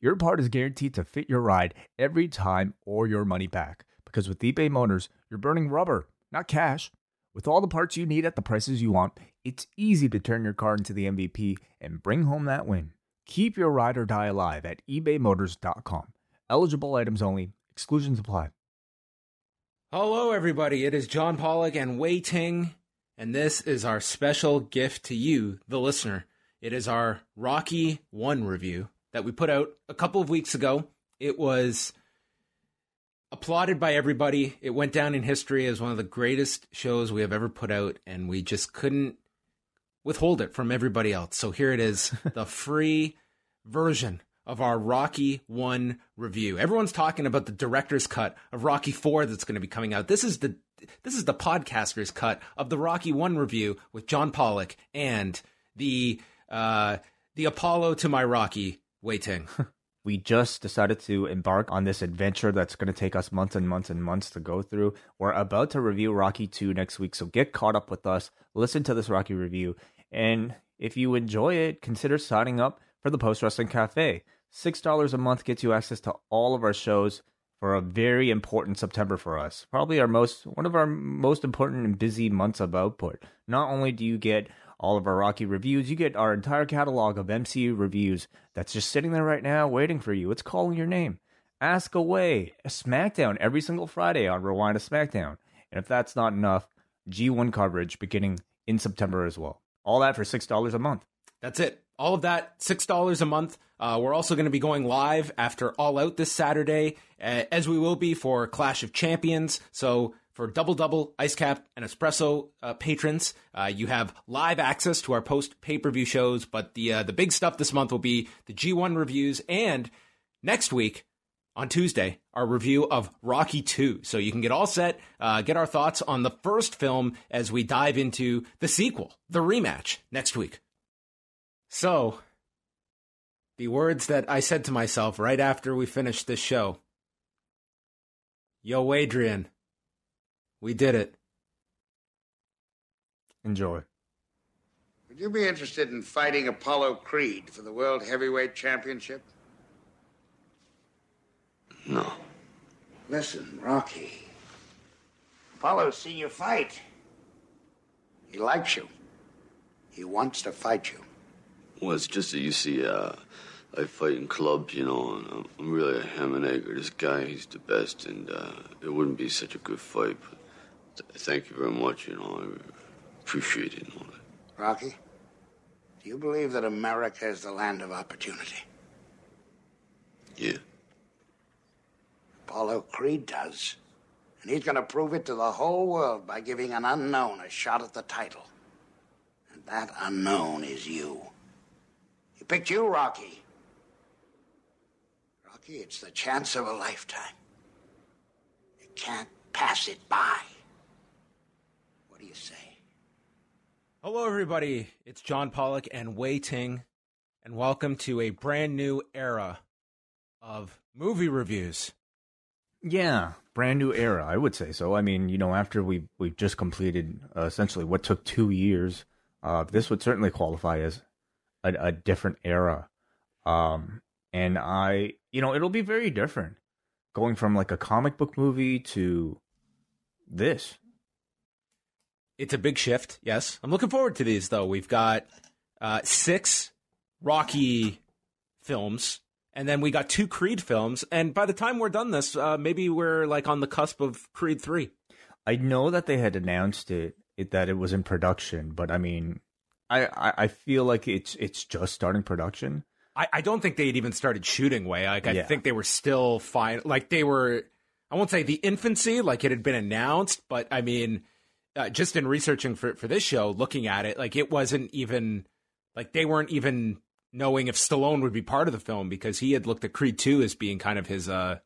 your part is guaranteed to fit your ride every time or your money back. Because with eBay Motors, you're burning rubber, not cash. With all the parts you need at the prices you want, it's easy to turn your car into the MVP and bring home that win. Keep your ride or die alive at ebaymotors.com. Eligible items only, exclusions apply. Hello, everybody. It is John Pollock and Wai Ting, and this is our special gift to you, the listener. It is our Rocky 1 review that we put out a couple of weeks ago. It was applauded by everybody. It went down in history as one of the greatest shows we have ever put out, and we just couldn't withhold it from everybody else. So here it is, the free version of our Rocky 1 review. Everyone's talking about the director's cut of Rocky 4 that's going to be coming out. This is the this is the podcaster's cut of the Rocky 1 review with John Pollock and the uh the Apollo to my Rocky Wai Ting. We just decided to embark on this adventure that's going to take us months and months and months to go through. We're about to review Rocky 2 next week, so get caught up with us. Listen to this Rocky review. And if you enjoy it, consider signing up for the Post Wrestling Cafe. $6 a month gets you access to all of our shows for a very important September for us. Probably our most one of our most important and busy months of output. Not only do you get all of our Rocky reviews. You get our entire catalog of MCU reviews that's just sitting there right now waiting for you. It's calling your name. Ask away. A SmackDown every single Friday on Rewind to SmackDown. And if that's not enough, G1 coverage beginning in September as well. All that for $6 a month. That's it. All of that, $6 a month. Uh, we're also going to be going live after All Out this Saturday, uh, as we will be for Clash of Champions. So for Double Double, Ice Cap, and Espresso uh, patrons, uh, you have live access to our post pay per view shows. But the uh, the big stuff this month will be the G1 reviews, and next week on Tuesday, our review of Rocky 2. So you can get all set, uh, get our thoughts on the first film as we dive into the sequel, the rematch, next week. So, the words that I said to myself right after we finished this show Yo, Adrian. We did it. Enjoy. Would you be interested in fighting Apollo Creed for the World Heavyweight Championship? No. Listen, Rocky. Apollo's seen you fight. He likes you. He wants to fight you. Well, it's just that you see, uh, I fight in clubs, you know, and I'm, I'm really a ham and egg. This guy, he's the best, and uh, it wouldn't be such a good fight. But th- thank you very much, you know, I appreciate it all that. Rocky, do you believe that America is the land of opportunity? Yeah. Apollo Creed does. And he's going to prove it to the whole world by giving an unknown a shot at the title. And that unknown is you. He picked you, Rocky. Rocky, it's the chance of a lifetime. You can't pass it by. What do you say? Hello, everybody. It's John Pollock and Wai Ting, and welcome to a brand new era of movie reviews. Yeah, brand new era, I would say so. I mean, you know, after we we've just completed uh, essentially what took two years, uh, this would certainly qualify as a, a different era. Um, and I, you know, it'll be very different going from like a comic book movie to this. It's a big shift, yes. I'm looking forward to these, though. We've got uh, six Rocky films, and then we got two Creed films. And by the time we're done this, uh, maybe we're like on the cusp of Creed 3. I know that they had announced it, it that it was in production, but I mean, I, I, I feel like it's it's just starting production. I, I don't think they had even started shooting way. Like I Yeah. think they were still fine. Like they were, I won't say the infancy, like it had been announced, but I mean, uh, just in researching for for this show, looking at it, like it wasn't even like they weren't even knowing if Stallone would be part of the film because he had looked at Creed two as being kind of his uh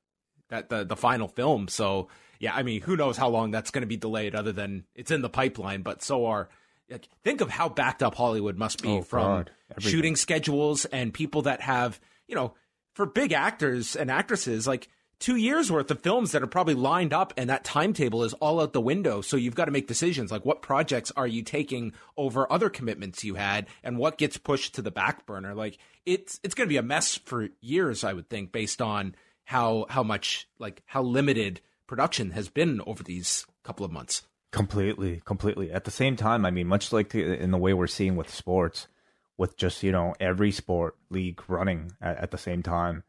that the the final film. So yeah, I mean, who knows how long that's going to be delayed? Other than it's in the pipeline, but so are. Like, think of how backed up Hollywood must be Oh, from shooting schedules and people that have, you know, for big actors and actresses, like two years worth of films that are probably lined up and that timetable is all out the window. So you've got to make decisions like what projects are you taking over other commitments you had and what gets pushed to the back burner. Like it's, it's going to be a mess for years, I would think, based on how, how much, like how limited production has been over these couple of months. Completely, completely. At the same time, I mean, much like in the way we're seeing with sports, with just you know every sport league running at, at the same time.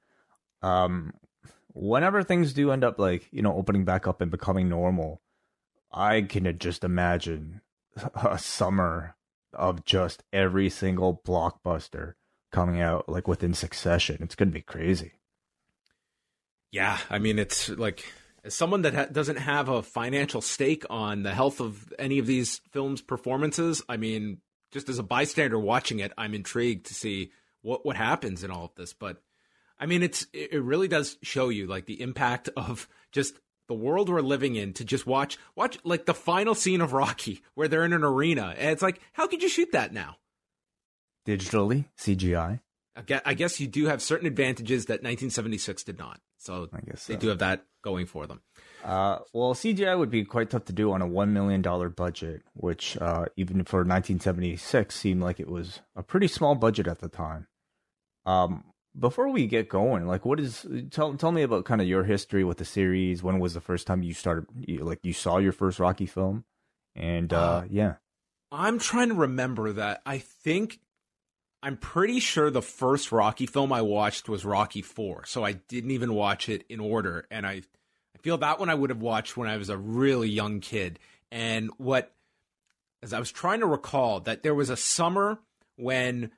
Um, whenever things do end up like you know opening back up and becoming normal, I can just imagine a summer of just every single blockbuster coming out like within succession. It's gonna be crazy. Yeah, I mean, it's like as someone that ha- doesn't have a financial stake on the health of any of these films' performances, I mean, just as a bystander watching it, I'm intrigued to see what what happens in all of this. But I mean, it's it really does show you like the impact of just the world we're living in to just watch watch like the final scene of Rocky where they're in an arena, and it's like, how could you shoot that now? Digitally, CGI. I I guess you do have certain advantages that 1976 did not. So I guess they so. do have that going for them. Uh, well, CGI would be quite tough to do on a one million dollar budget, which uh, even for 1976 seemed like it was a pretty small budget at the time. Um, before we get going, like, what is tell tell me about kind of your history with the series? When was the first time you started, you, like, you saw your first Rocky film? And uh, Uh, yeah, I'm trying to remember that. I think I'm pretty sure the first Rocky film I watched was Rocky 4. So I didn't even watch it in order and I I feel that one I would have watched when I was a really young kid. And what as I was trying to recall that there was a summer when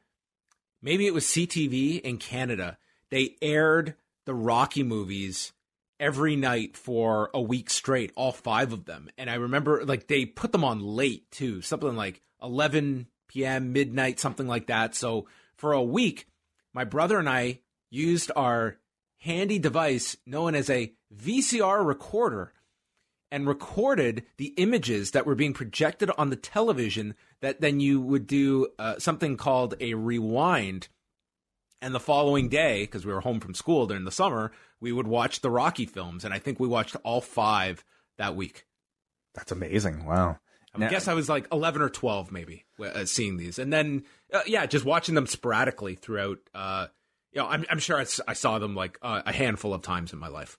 maybe it was CTV in Canada. They aired the Rocky movies every night for a week straight, all five of them. And I remember like they put them on late too, something like 11 p.m., midnight, something like that. So for a week, my brother and I used our handy device known as a VCR recorder and recorded the images that were being projected on the television that then you would do uh, something called a rewind. And the following day because we were home from school during the summer we would watch the rocky films. And i think we watched all five that week. That's amazing. Wow. i Now- guess i was like 11 or 12 maybe uh, seeing these. And then uh, yeah just watching them sporadically throughout uh, you know i'm, I'm sure I saw them like uh, a handful of times in my life.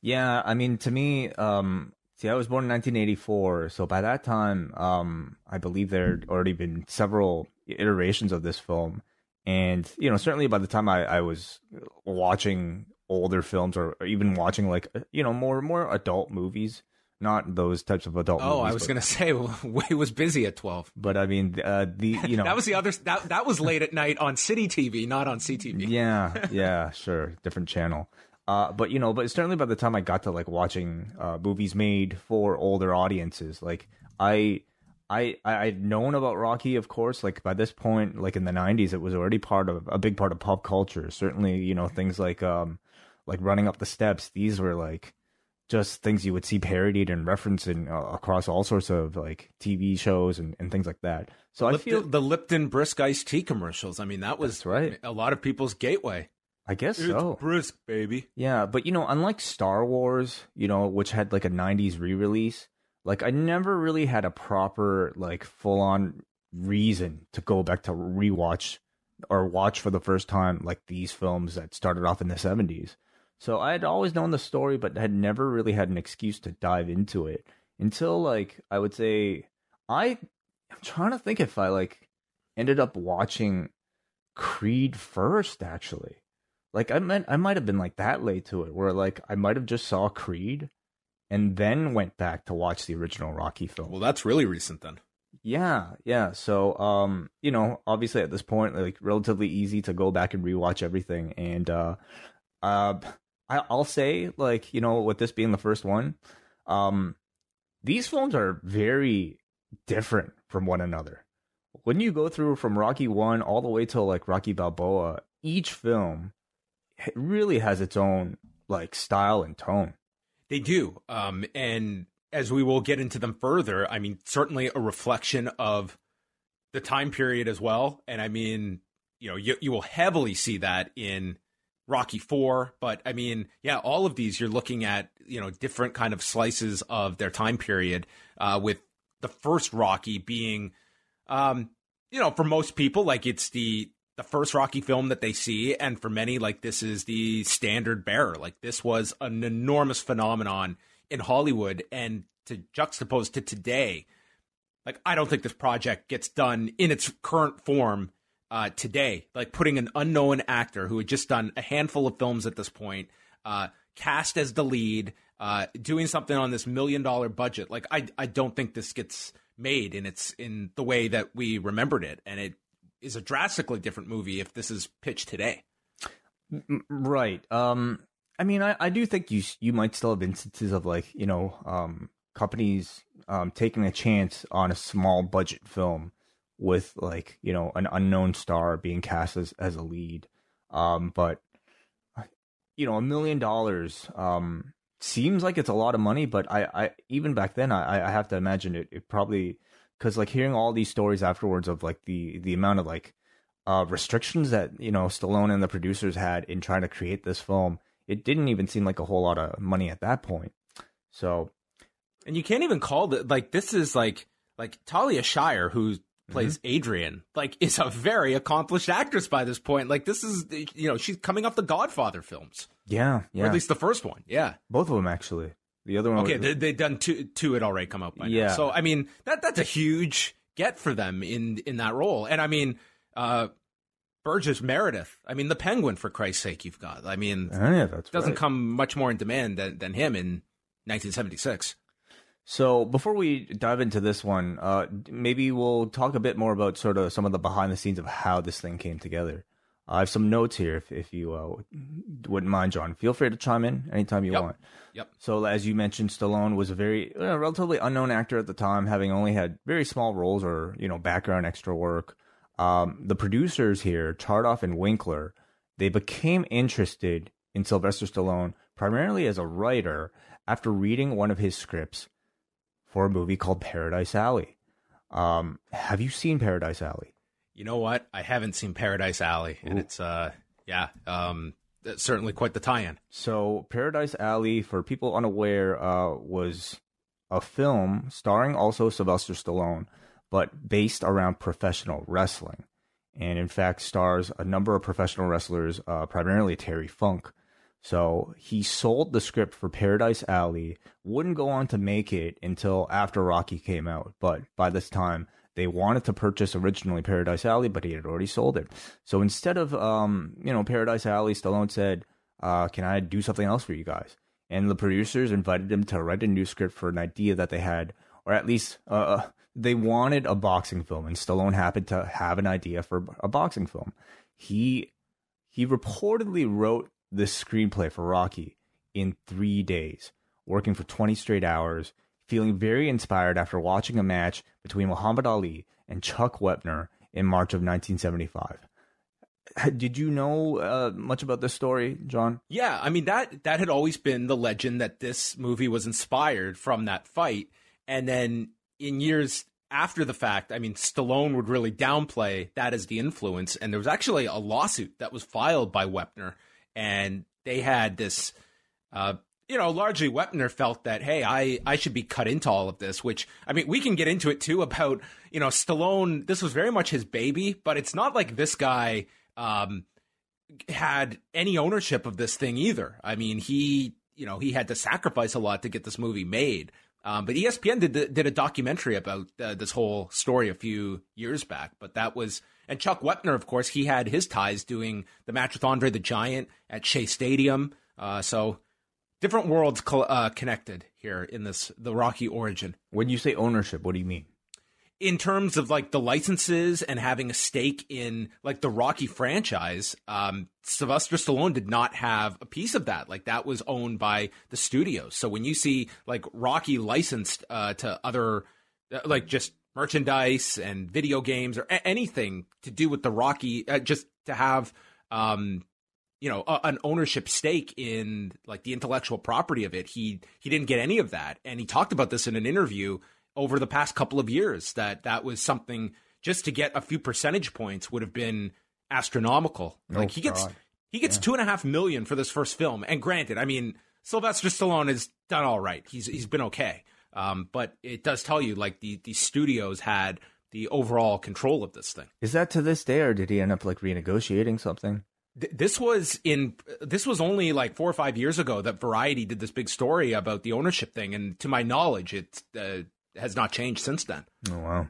Yeah, I mean, to me, um, see, I was born in 1984, so by that time, um, I believe there had already been several iterations of this film, and you know, certainly by the time I, I was watching older films or, or even watching like you know more more adult movies, not those types of adult. oh movies, i was but, gonna say Wai was busy at 12 but I mean, uh, the you know that was the other that, that was late at night on city tv not on ctv yeah, yeah, sure, different channel. Uh, but you know, but certainly by the time I got to like watching uh, movies made for older audiences, like I, I, I- I'd known about Rocky, of course. Like by this point, like in the '90s, it was already part of a big part of pop culture. Certainly, you know, things like um, like running up the steps. These were like just things you would see parodied and referenced in, uh, across all sorts of like TV shows and, and things like that. So I Lipton, feel, the Lipton brisk iced tea commercials. I mean, that was That's right. a lot of people's gateway. I guess so. brisk, baby. Yeah, but you know, unlike Star Wars, you know, which had like a 90s re-release, like I never really had a proper like full-on reason to go back to rewatch or watch for the first time like these films that started off in the 70s. So I had always known the story but had never really had an excuse to dive into it until like I would say I I'm trying to think if I like ended up watching Creed first actually. Like I meant I might have been like that late to it, where like I might have just saw Creed and then went back to watch the original Rocky film. Well, that's really recent then. Yeah, yeah. So, um, you know, obviously at this point, like relatively easy to go back and rewatch everything. And uh, uh, I, I'll say, like, you know, with this being the first one, um, these films are very different from one another. When you go through from Rocky One all the way till like Rocky Balboa, each film really has its own like style and tone. They do. Um, and as we will get into them further, I mean, certainly a reflection of the time period as well. And I mean, you know, you, you will heavily see that in Rocky Four, but I mean, yeah, all of these you're looking at, you know, different kind of slices of their time period. Uh, with the first Rocky being, um, you know, for most people, like it's the the first Rocky film that they see, and for many, like this is the standard bearer. Like this was an enormous phenomenon in Hollywood, and to juxtapose to today, like I don't think this project gets done in its current form uh, today. Like putting an unknown actor who had just done a handful of films at this point, uh, cast as the lead, uh, doing something on this million dollar budget. Like I, I don't think this gets made in its in the way that we remembered it, and it is a drastically different movie if this is pitched today. Right. Um. I mean, I, I do think you you might still have instances of like you know um companies um taking a chance on a small budget film with like you know an unknown star being cast as as a lead um but you know a million dollars um seems like it's a lot of money but i i even back then i i have to imagine it it probably because like hearing all these stories afterwards of like the the amount of like uh restrictions that you know stallone and the producers had in trying to create this film it didn't even seem like a whole lot of money at that point so and you can't even call it like this is like like talia shire who's plays mm-hmm. Adrian, like is a very accomplished actress by this point. Like this is you know, she's coming off the Godfather films. Yeah, yeah. Or at least the first one. Yeah. Both of them actually. The other one Okay, was... they have done two two had already come out by yeah. now. So I mean, that that's a huge get for them in in that role. And I mean, uh Burgess Meredith. I mean, the Penguin for Christ's sake, you've got. I mean, oh, yeah, that's doesn't right. come much more in demand than than him in 1976. So before we dive into this one, uh, maybe we'll talk a bit more about sort of some of the behind the scenes of how this thing came together. I have some notes here if, if you uh, wouldn't mind, John. Feel free to chime in anytime you yep. want. Yep. So as you mentioned, Stallone was a very relatively unknown actor at the time, having only had very small roles or you know background extra work. Um, the producers here, Chartoff and Winkler, they became interested in Sylvester Stallone primarily as a writer after reading one of his scripts for a movie called Paradise Alley. Um, have you seen Paradise Alley? You know what? I haven't seen Paradise Alley, and Ooh. it's uh, yeah, um, certainly quite the tie-in. So Paradise Alley, for people unaware, uh, was a film starring also Sylvester Stallone, but based around professional wrestling, and in fact stars a number of professional wrestlers, uh, primarily Terry Funk. So he sold the script for Paradise Alley, wouldn't go on to make it until after Rocky came out. But by this time, they wanted to purchase originally Paradise Alley, but he had already sold it. So instead of, um, you know, Paradise Alley, Stallone said, uh, can I do something else for you guys? And the producers invited him to write a new script for an idea that they had, or at least uh, uh they wanted a boxing film, and Stallone happened to have an idea for a boxing film. He he reportedly wrote this screenplay for Rocky in three days, working for 20 straight hours, feeling very inspired after watching a match between Muhammad Ali and Chuck Wepner in March of 1975. Did you know uh, much about this story, John? Yeah, I mean that that had always been the legend that this movie was inspired from that fight, and then in years after the fact, I mean, Stallone would really downplay that as the influence, and there was actually a lawsuit that was filed by Wepner and they had this, uh, you know, largely Wepner felt that, hey, I, I should be cut into all of this, which, I mean, we can get into it too about, you know, Stallone, this was very much his baby, but it's not like this guy um, had any ownership of this thing either. I mean, he, you know, he had to sacrifice a lot to get this movie made. Um, but ESPN did did a documentary about uh, this whole story a few years back. But that was and Chuck Wepner, of course, he had his ties doing the match with Andre the Giant at Shea Stadium. Uh, so different worlds uh, connected here in this the Rocky origin. When you say ownership, what do you mean? In terms of like the licenses and having a stake in like the Rocky franchise, um, Sylvester Stallone did not have a piece of that. Like that was owned by the studios. So when you see like Rocky licensed uh, to other, uh, like just merchandise and video games or a- anything to do with the Rocky, uh, just to have, um, you know a, an ownership stake in like the intellectual property of it. He he didn't get any of that, and he talked about this in an interview over the past couple of years that that was something just to get a few percentage points would have been astronomical. Oh, like he gets God. he gets two and a half million for this first film, and granted, I mean Sylvester Stallone has done all right. He's he's been okay, um, but it does tell you like the the studios had the overall control of this thing. Is that to this day, or did he end up like renegotiating something? Th- this was in this was only like four or five years ago that Variety did this big story about the ownership thing, and to my knowledge, it uh, has not changed since then. Oh wow.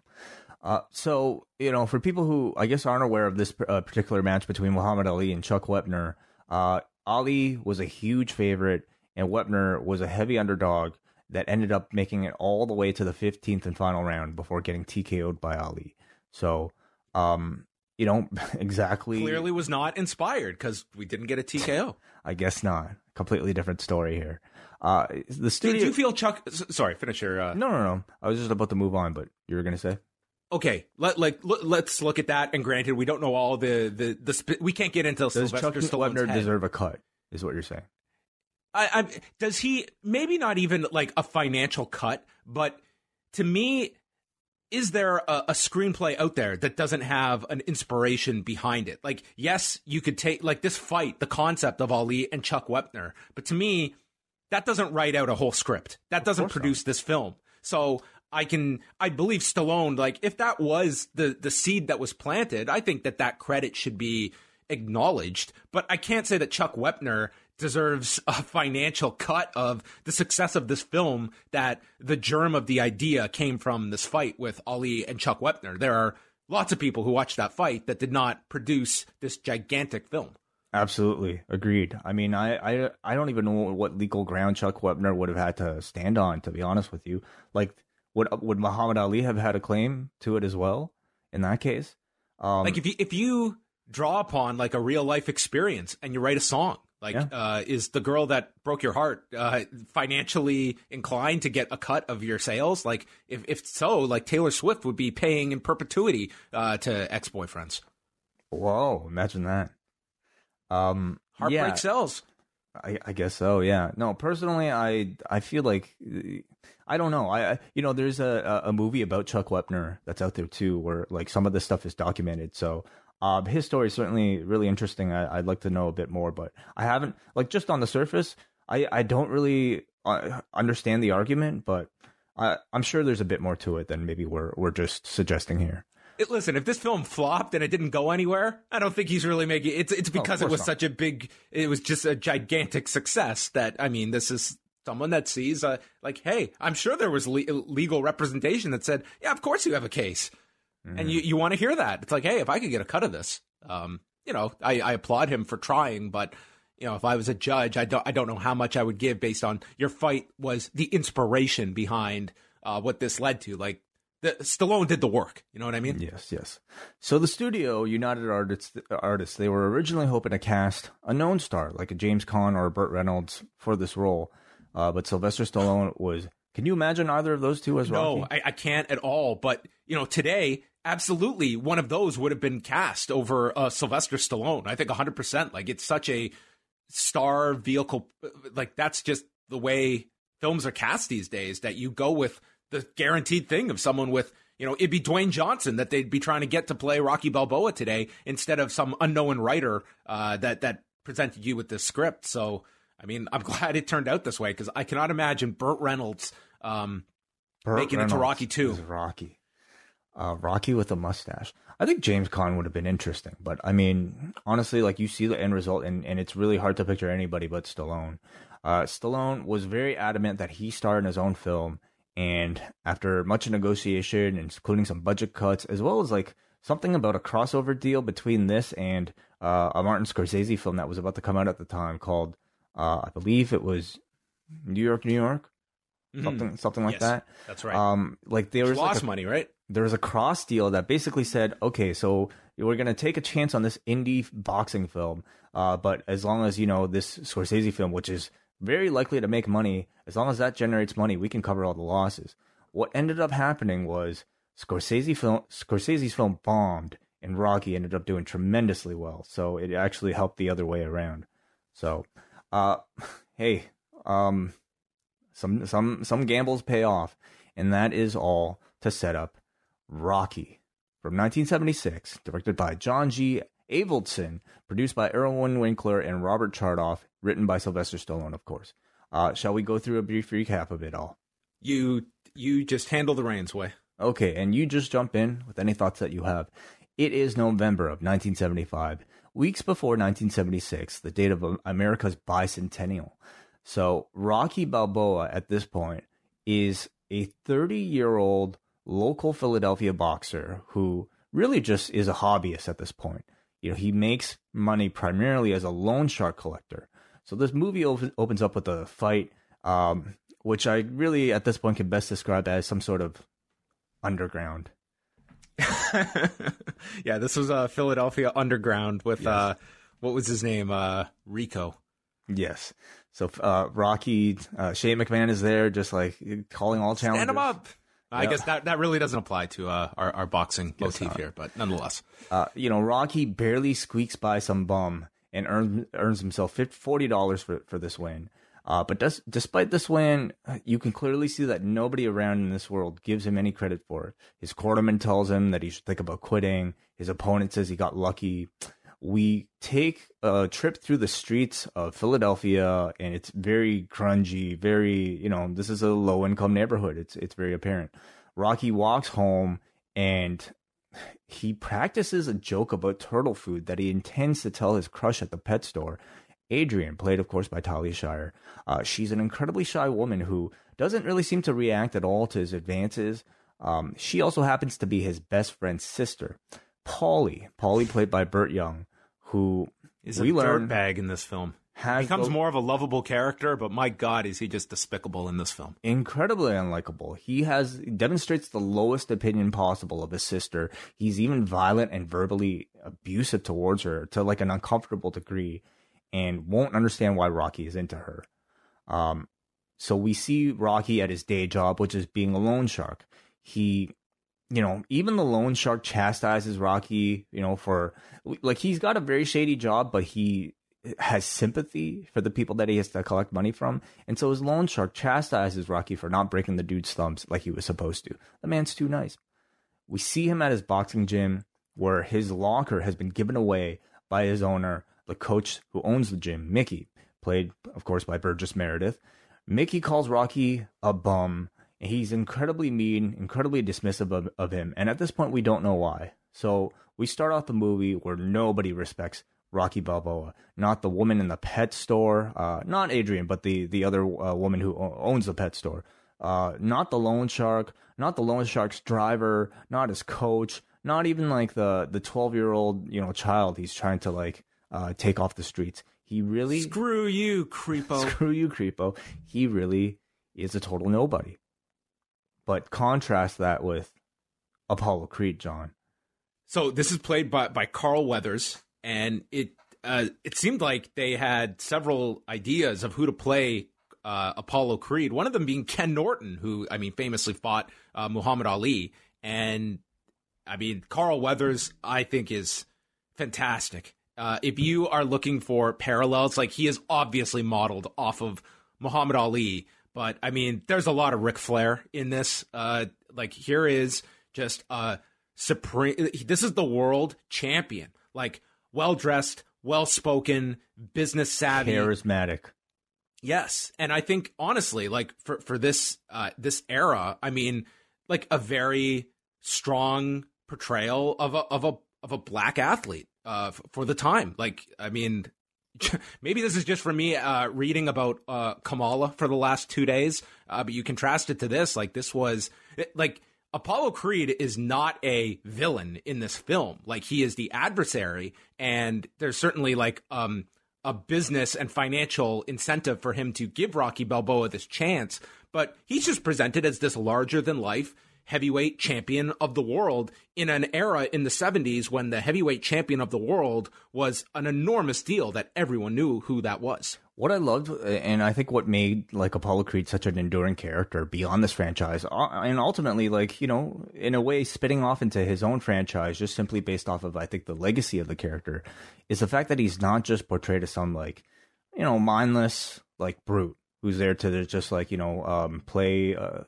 Uh, so you know, for people who I guess aren't aware of this uh, particular match between Muhammad Ali and Chuck Wepner, uh, Ali was a huge favorite, and Wepner was a heavy underdog that ended up making it all the way to the 15th and final round before getting TKO'd by Ali. So, um, you know, exactly. Clearly, was not inspired because we didn't get a TKO. I guess not. Completely different story here. Uh, the Did studio. you feel Chuck? Sorry, finish your. Uh, no, no, no. I was just about to move on, but you were gonna say. Okay, let like l- let's look at that. And granted, we don't know all the the the. Sp- we can't get into Does Sylvester Chuck head. deserve a cut? Is what you're saying? I, I does he maybe not even like a financial cut, but to me, is there a, a screenplay out there that doesn't have an inspiration behind it? Like, yes, you could take like this fight, the concept of Ali and Chuck Wepner, but to me, that doesn't write out a whole script. That doesn't course not. produce this film. So I can, I believe Stallone. Like, if that was the the seed that was planted, I think that that credit should be acknowledged. But I can't say that Chuck Wepner deserves a financial cut of the success of this film that the germ of the idea came from this fight with Ali and Chuck Wepner. There are lots of people who watched that fight that did not produce this gigantic film. Absolutely agreed. I mean, I, I I don't even know what legal ground Chuck Wepner would have had to stand on. To be honest with you, like would would Muhammad Ali have had a claim to it as well? In that case, um, like if you if you draw upon like a real life experience and you write a song like Yeah. uh, is the girl that broke your heart uh, financially inclined to get a cut of your sales like if, if so like taylor swift would be paying in perpetuity uh, to ex-boyfriends whoa, imagine that. Um, heartbreak yeah, sells I, I guess so. Yeah. No, personally, I I feel like I don't know. I I- you know, there's a a a movie about Chuck Wepner that's out there too, where like some of this stuff is documented. So. Um, his story is certainly really interesting. I, I'd like to know a bit more, but I haven't like just on the surface. I, I don't really uh, understand the argument, but I, I'm sure there's a bit more to it than maybe we're we're just suggesting here. It- listen, if this film flopped and it didn't go anywhere, I don't think he's really making it's it's because it was not. such a big it was just a gigantic success that I mean, this is someone that sees uh, like, hey, I'm sure there was le- legal representation that said, yeah, of course you have a case. And you, you want to hear that. It's like, hey, if I could get a cut of this, um, you know, I, I applaud him for trying, but you know, if I was a judge, I don't I don't know how much I would give based on your fight was the inspiration behind uh, what this led to. Like the Stallone did the work. You know what I mean? Yes, yes. So the studio, United Artists, artists, they were originally hoping to cast a known star like a James Caan or a Burt Reynolds for this role, uh, but Sylvester Stallone was. Can you imagine either of those two as Rocky? No, I, I can't at all. But you know, today, absolutely, one of those would have been cast over uh, Sylvester Stallone. I think 100. percent Like it's such a star vehicle. Like that's just the way films are cast these days. That you go with the guaranteed thing of someone with. You know, it'd be Dwayne Johnson that they'd be trying to get to play Rocky Balboa today instead of some unknown writer uh, that that presented you with this script. So, I mean, I'm glad it turned out this way because I cannot imagine Burt Reynolds um, Burt making it to Rocky two. Rocky. Uh, Rocky with a mustache. I think James Caan would have been interesting, but I mean, honestly, like you see the end result, and, and it's really hard to picture anybody but Stallone. Uh, Stallone was very adamant that he starred in his own film, and after much negotiation, including some budget cuts, as well as like something about a crossover deal between this and uh, a Martin Scorsese film that was about to come out at the time called, uh, I believe it was New York, New York, something something like Mm-hmm. Yes, that. that's right. Um, like there He was like lost a, money, right? there was a cross deal that basically said, okay, so we're gonna take a chance on this indie boxing film, uh, but as long as you know this Scorsese film, which is very likely to make money, as long as that generates money, we can cover all the losses. What ended up happening was Scorsese film, Scorsese's film bombed, and Rocky ended up doing tremendously well. So it actually helped the other way around. So, uh, hey, um, some some some gambles pay off, and that is all to set up Rocky from 1976, directed by John G. Avildsen, produced by Irwin Winkler and Robert Chartoff, written by Sylvester Stallone, of course. Uh, shall we go through a brief recap of it all? You you just handle the reins, Wai. Okay, and you just jump in with any thoughts that you have. It is November of 1975, weeks before 1976, the date of America's bicentennial. So Rocky Balboa at this point is a 30 year old local Philadelphia boxer who really just is a hobbyist at this point. You know, he makes money primarily as a loan shark collector. So this movie op- opens up with a fight, um, which I really at this point can best describe as some sort of underground. yeah, this was uh, Philadelphia Underground with yes. uh, what was his name? Uh, Rico. Yes. So uh, Rocky, uh, Shane McMahon is there, just like calling all challengers. Stand him up. I guess that, that really doesn't apply to uh, our, our boxing motif here, but nonetheless. Uh, you know, Rocky barely squeaks by some bum and earns earns himself $40 for, for this win. Uh, but does, despite this win, you can clearly see that nobody around in this world gives him any credit for it. His cornerman tells him that he should think about quitting. His opponent says he got lucky. We take a trip through the streets of Philadelphia, and it's very grungy, very you know this is a low income neighborhood. It's it's very apparent. Rocky walks home and he practices a joke about turtle food that he intends to tell his crush at the pet store. Adrian, played of course by Talia Shire, uh, she's an incredibly shy woman who doesn't really seem to react at all to his advances. Um, she also happens to be his best friend's sister, Paulie. Paulie, played by Burt Young, who is a dirtbag in this film. Has becomes more of a lovable character, but my God, is he just despicable in this film? Incredibly unlikable. He has demonstrates the lowest opinion possible of his sister. He's even violent and verbally abusive towards her to like an uncomfortable degree, and won't understand why Rocky is into her. Um, so we see Rocky at his day job, which is being a loan shark. He you know, even the loan shark chastises Rocky, you know, for like he's got a very shady job, but he has sympathy for the people that he has to collect money from. And so his loan shark chastises Rocky for not breaking the dude's thumbs like he was supposed to. The man's too nice. We see him at his boxing gym where his locker has been given away by his owner, the coach who owns the gym, Mickey, played, of course, by Burgess Meredith. Mickey calls Rocky a bum. He's incredibly mean, incredibly dismissive of, of him. And at this point, we don't know why. So we start off the movie where nobody respects Rocky Balboa, not the woman in the pet store, uh, not Adrian, but the the other uh, woman who owns the pet store, uh, not the loan shark, not the loan shark's driver, not his coach, not even like the the twelve year old you know child he's trying to like uh, take off the streets. He really screw you, creepo. Screw you, creepo. He really is a total nobody. But contrast that with Apollo Creed, John. So this is played by by Carl Weathers, and it uh, it seemed like they had several ideas of who to play uh, Apollo Creed. One of them being Ken Norton, who I mean famously fought uh, Muhammad Ali, and I mean Carl Weathers. I think is fantastic. Uh, if you are looking for parallels, like he is obviously modeled off of Muhammad Ali, but I mean there's a lot of Ric Flair in this. Uh, like here is just a supreme. This is the world champion. Like well dressed, well spoken, business savvy, charismatic. Yes, and I think honestly, like for for this uh, this era, I mean, like a very strong portrayal of a of a of a black athlete uh, for the time. Like, I mean, maybe this is just for me uh, reading about uh, Kamala for the last two days, uh, but you contrast it to this. Like, this was like Apollo Creed is not a villain in this film. Like he is the adversary, and there's certainly like um, a business and financial incentive for him to give Rocky Balboa this chance. But he's just presented as this larger than life heavyweight champion of the world in an era in the 70s when the heavyweight champion of the world was an enormous deal that everyone knew who that was. What I loved, and I think what made like Apollo Creed such an enduring character beyond this franchise, uh, and ultimately, like you know, in a way, spitting off into his own franchise, just simply based off of I think the legacy of the character, is the fact that he's not just portrayed as some like, you know, mindless like brute who's there to just like you know um, play uh,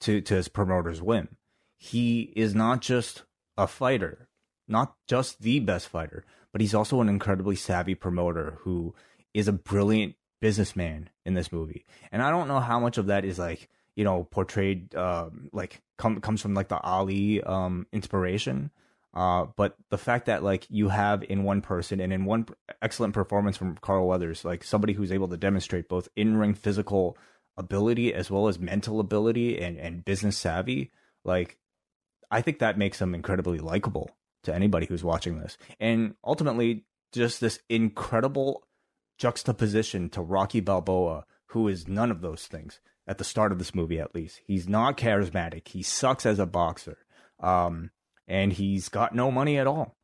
to to his promoter's whim. He is not just a fighter, not just the best fighter, but he's also an incredibly savvy promoter who is a brilliant businessman in this movie. And I don't know how much of that is like, you know, portrayed um, like com- comes from like the Ali um, inspiration. Uh, but the fact that like you have in one person and in one excellent performance from Carl Weathers, like somebody who's able to demonstrate both in ring physical ability as well as mental ability and, and business savvy, like I think that makes him incredibly likable to anybody who's watching this. And ultimately, just this incredible juxtaposition to Rocky Balboa, who is none of those things at the start of this movie, at least. He's not charismatic. He sucks as a boxer. Um, and he's got no money at all.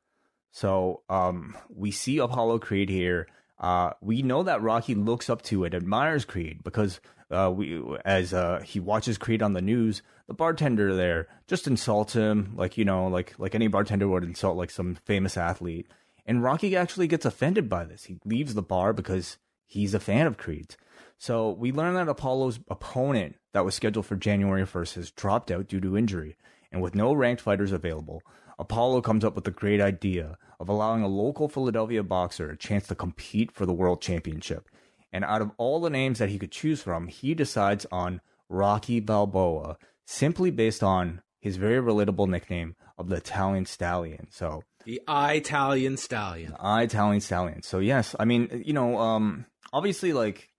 So um, we see Apollo Creed here. Uh, we know that Rocky looks up to and admires Creed because uh, we, as uh, he watches Creed on the news, the bartender there just insults him like you know, like like any bartender would insult like some famous athlete. And Rocky actually gets offended by this. He leaves the bar because he's a fan of Creed's. So we learn that Apollo's opponent that was scheduled for January 1st has dropped out due to injury. And with no ranked fighters available, Apollo comes up with the great idea of allowing a local Philadelphia boxer a chance to compete for the world championship. And out of all the names that he could choose from, he decides on Rocky Balboa simply based on his very relatable nickname of the Italian Stallion. So the Italian Stallion. The Italian Stallion. So yes, I mean, you know, um, obviously, like,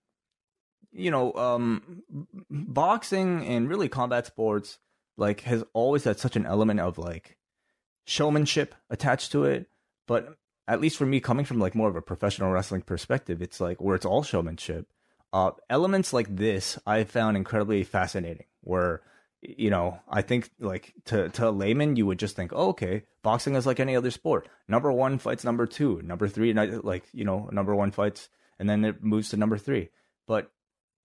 you know, um, boxing and really combat sports, like, has always had such an element of like showmanship attached to it. But at least for me, coming from like more of a professional wrestling perspective, it's like where it's all showmanship. Uh, elements like this I found incredibly fascinating. Where you know, I think like to to a layman, you would just think, oh, okay, boxing is like any other sport. Number one fights number two, number three, like you know, number one fights, and then it moves to number three. But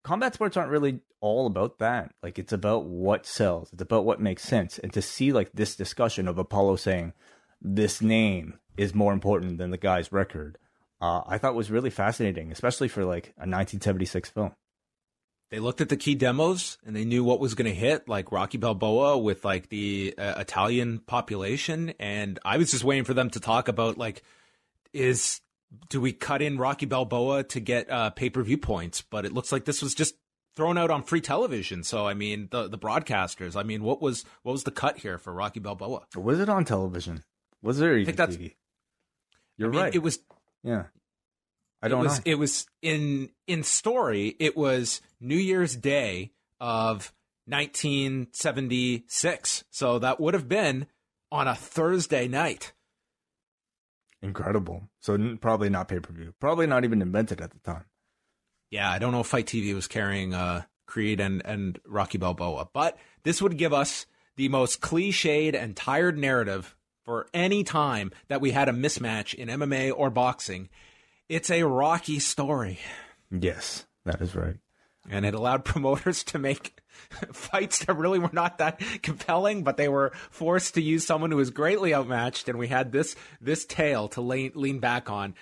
combat sports aren't really all about that. Like it's about what sells. It's about what makes sense. And to see like this discussion of Apollo saying this name is more important than the guy's record, uh, I thought was really fascinating, especially for like a 1976 film they looked at the key demos and they knew what was going to hit, like Rocky Balboa with like the uh, Italian population. And I was just waiting for them to talk about like, is do we cut in Rocky Balboa to get uh, pay per view points? But it looks like this was just thrown out on free television. So I mean, the the broadcasters. I mean, what was what was the cut here for Rocky Balboa? Was it on television? Was there even TV? You're I mean, right. It was. Yeah. I don't it was, know. It was in in story. It was New Year's Day of 1976. So that would have been on a Thursday night. Incredible. So probably not pay per view. Probably not even invented at the time. Yeah, I don't know if Fight TV was carrying uh, Creed and and Rocky Balboa, but this would give us the most cliched and tired narrative for any time that we had a mismatch in MMA or boxing it's a rocky story. Yes, that is right. And it allowed promoters to make fights that really were not that compelling, but they were forced to use someone who was greatly outmatched. And we had this this tale to lean, lean back on.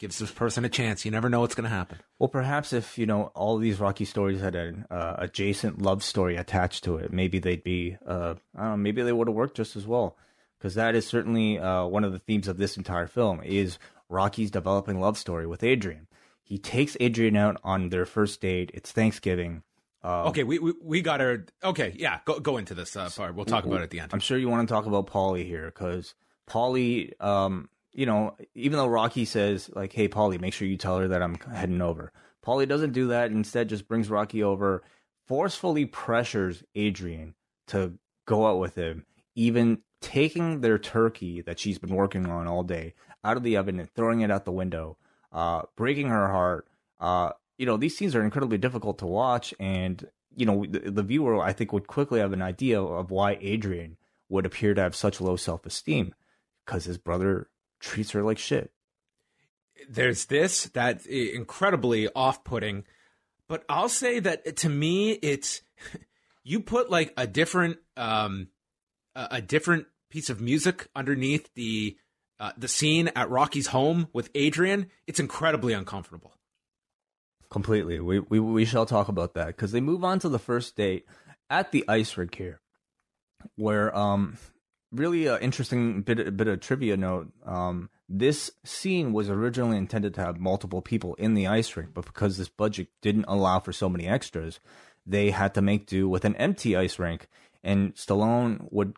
Gives this person a chance. You never know what's going to happen. Well, perhaps if you know all these Rocky stories had an uh, adjacent love story attached to it, maybe they'd be. Uh, I don't know. Maybe they would have worked just as well because that is certainly uh, one of the themes of this entire film is Rocky's developing love story with Adrian. He takes Adrian out on their first date. It's Thanksgiving. Um, okay, we, we we got her. Okay, yeah, go go into this uh, part. We'll talk about it at the end. I'm sure you want to talk about Paulie here because Paulie, um, you know, even though Rocky says like, "Hey, Paulie, make sure you tell her that I'm heading over," Paulie doesn't do that. Instead, just brings Rocky over, forcefully pressures Adrian to go out with him, even taking their turkey that she's been working on all day out of the oven and throwing it out the window, uh, breaking her heart. Uh, you know, these scenes are incredibly difficult to watch, and you know, the, the viewer, I think, would quickly have an idea of why Adrian would appear to have such low self esteem because his brother treats her like shit. There's this that's incredibly off putting, but I'll say that to me, it's you put like a different, um, a different piece of music underneath the uh, the scene at Rocky's home with Adrian. It's incredibly uncomfortable. Completely. We we we shall talk about that because they move on to the first date at the ice rink here, where um really an interesting bit bit of trivia note. Um, this scene was originally intended to have multiple people in the ice rink, but because this budget didn't allow for so many extras, they had to make do with an empty ice rink. And Stallone would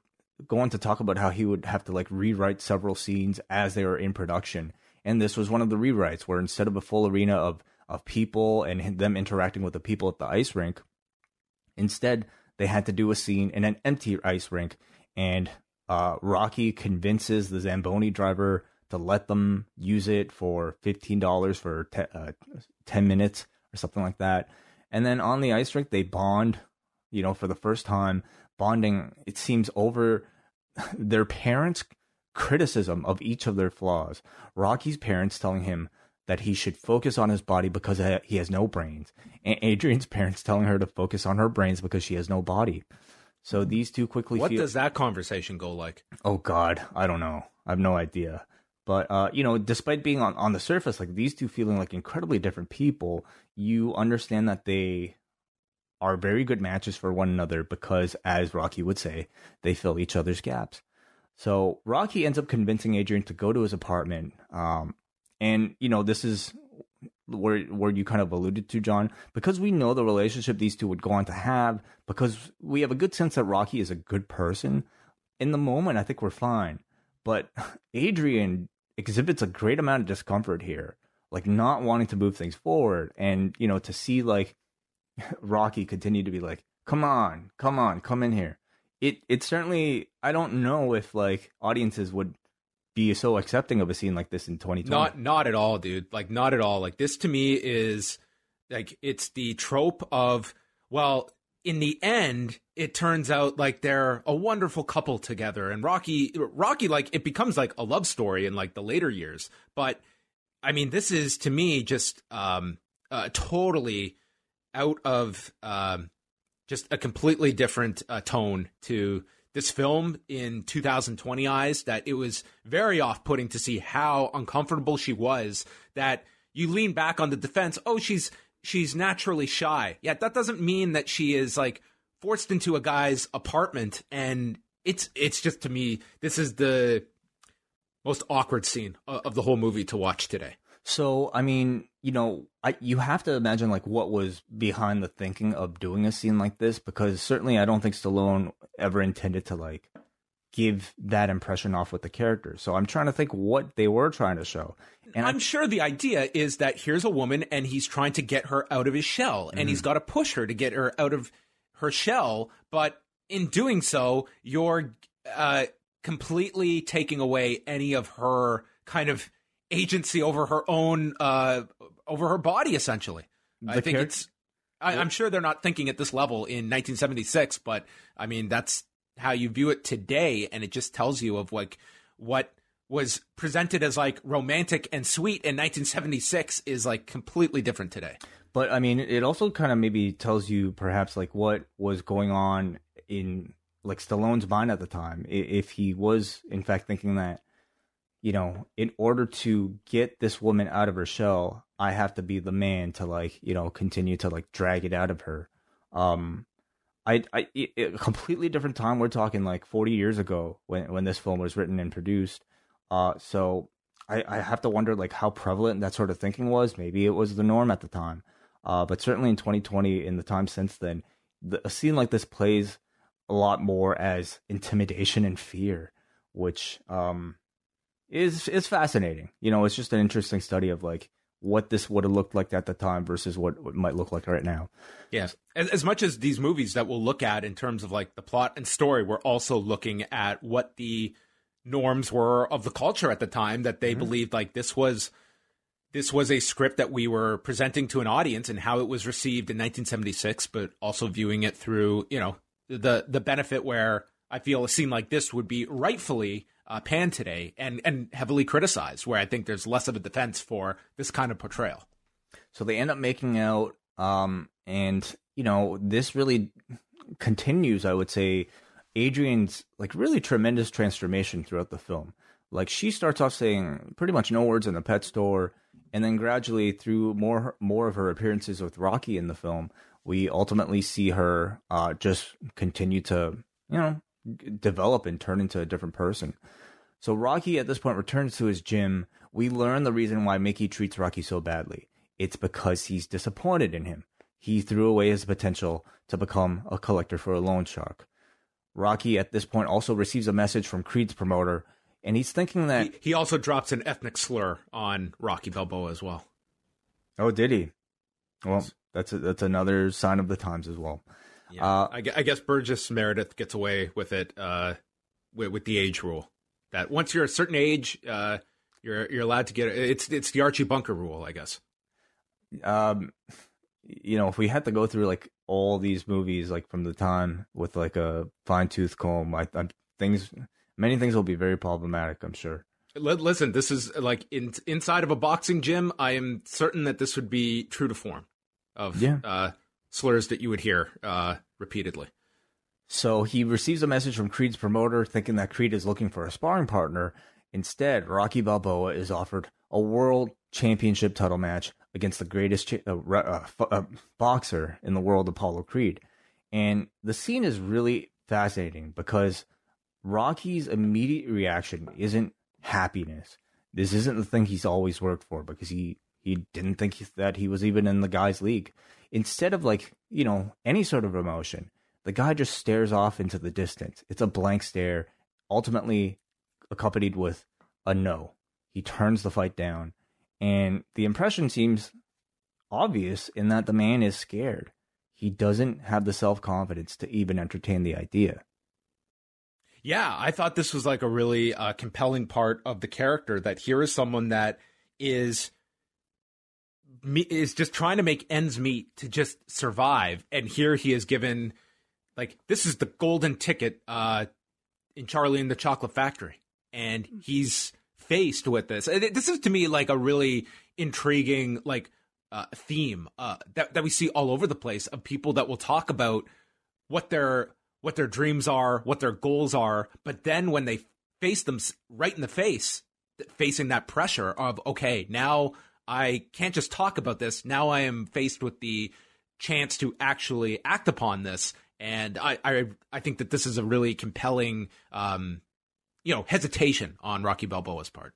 go on to talk about how he would have to like rewrite several scenes as they were in production. And this was one of the rewrites where instead of a full arena of of people and them interacting with the people at the ice rink. Instead, they had to do a scene in an empty ice rink, and uh, Rocky convinces the Zamboni driver to let them use it for fifteen dollars for te- uh, ten minutes or something like that. And then on the ice rink, they bond. You know, for the first time, bonding. It seems over their parents' criticism of each of their flaws. Rocky's parents telling him that he should focus on his body because he has no brains. And Adrian's parents telling her to focus on her brains because she has no body. So these two quickly. What feel- does that conversation go like? Oh God, I don't know. I have no idea. But uh, you know, despite being on, on the surface, like these two feeling like incredibly different people, you understand that they are very good matches for one another because, as Rocky would say, they fill each other's gaps. So Rocky ends up convincing Adrian to go to his apartment. Um, and you know, this is where where you kind of alluded to, John, because we know the relationship these two would go on to have, because we have a good sense that Rocky is a good person. In the moment, I think we're fine. But Adrian exhibits a great amount of discomfort here, like not wanting to move things forward, and you know, to see like Rocky continued to be like, "Come on, come on, come in here." It it certainly I don't know if like audiences would be so accepting of a scene like this in 2020. Not not at all, dude. Like not at all. Like this to me is like it's the trope of well, in the end, it turns out like they're a wonderful couple together and Rocky Rocky like it becomes like a love story in like the later years. But I mean, this is to me just um uh, totally out of um just a completely different uh, tone to this film in 2020 eyes that it was very off-putting to see how uncomfortable she was that you lean back on the defense oh she's she's naturally shy. Yeah that doesn't mean that she is like forced into a guy's apartment and it's it's just to me this is the most awkward scene of the whole movie to watch today so, I mean, you know, I you have to imagine like what was behind the thinking of doing a scene like this because certainly I don't think Stallone ever intended to like give that impression off with the character. So I'm trying to think what they were trying to show. And I'm I, sure the idea is that here's a woman and he's trying to get her out of his shell and mm-hmm. he's got to push her to get her out of her shell, but in doing so, you're uh, completely taking away any of her kind of agency over her own uh, over her body essentially. The i think it's I, am sure they're not thinking at this level in 1976 but i mean that's how you view it today and it just tells you of like what was presented as like romantic and sweet in 1976 is like completely different today. But i mean it also kind of maybe tells you perhaps like what was going on in like Stallone's mind at the time. If he was in fact thinking that you know, in order to get this woman out of her shell, I have to be the man to like, you know, continue to like drag it out of her. Um, I, I, it, a completely different time. We're talking like 40 years ago when, when this film was written and produced. Uh, so I, I have to wonder like how prevalent that sort of thinking was. Maybe it was the norm at the time. Uh, but certainly in 2020, in the time since then, the, a scene like this plays a lot more as intimidation and fear, which, um, is is fascinating. You know, it's just an interesting study of like what this would have looked like at the time versus what it might look like right now. Yes. As, as much as these movies that we'll look at in terms of like the plot and story, we're also looking at what the norms were of the culture at the time that they mm-hmm. believed like this was this was a script that we were presenting to an audience and how it was received in 1976, but also viewing it through, you know, the the benefit where I feel a scene like this would be rightfully uh, panned today and and heavily criticized, where I think there's less of a defense for this kind of portrayal. So they end up making out, um, and you know, this really continues. I would say Adrian's like really tremendous transformation throughout the film. Like she starts off saying pretty much no words in the pet store and then gradually through more more of her appearances with Rocky in the film, we ultimately see her uh, just continue to you know develop and turn into a different person. So Rocky at this point returns to his gym. We learn the reason why Mickey treats Rocky so badly. It's because he's disappointed in him. He threw away his potential to become a collector for a loan shark. Rocky at this point also receives a message from Creed's promoter and he's thinking that he, he also drops an ethnic slur on Rocky Balboa as well. Oh, did he? Well, that's a, that's another sign of the times as well. Yeah, uh, I, I, guess Burgess Meredith gets away with it uh, with, with, the age rule. That once you're a certain age, uh, you're you're allowed to get it's it's the Archie Bunker rule, I guess. Um, you know, if we had to go through like all these movies, like from the time with like a fine tooth comb, I, I things many things will be very problematic. I'm sure. Listen, this is like in, inside of a boxing gym. I am certain that this would be true to form of yeah. Slurs that you would hear uh, repeatedly. So he receives a message from Creed's promoter, thinking that Creed is looking for a sparring partner. Instead, Rocky Balboa is offered a world championship title match against the greatest cha- uh, uh, uh, boxer in the world, Apollo Creed. And the scene is really fascinating because Rocky's immediate reaction isn't happiness. This isn't the thing he's always worked for because he he didn't think that he was even in the guy's league. Instead of like you know any sort of emotion, the guy just stares off into the distance. It's a blank stare, ultimately accompanied with a no. He turns the fight down, and the impression seems obvious in that the man is scared. He doesn't have the self confidence to even entertain the idea. Yeah, I thought this was like a really uh, compelling part of the character. That here is someone that is is just trying to make ends meet to just survive, and here he is given like this is the golden ticket uh, in Charlie and the Chocolate Factory, and he's faced with this. This is to me like a really intriguing like uh, theme uh, that that we see all over the place of people that will talk about what their what their dreams are, what their goals are, but then when they face them right in the face, facing that pressure of okay, now I can't just talk about this. Now I am faced with the chance to actually act upon this, and I I, I think that this is a really compelling, um, you know, hesitation on Rocky Balboa's part.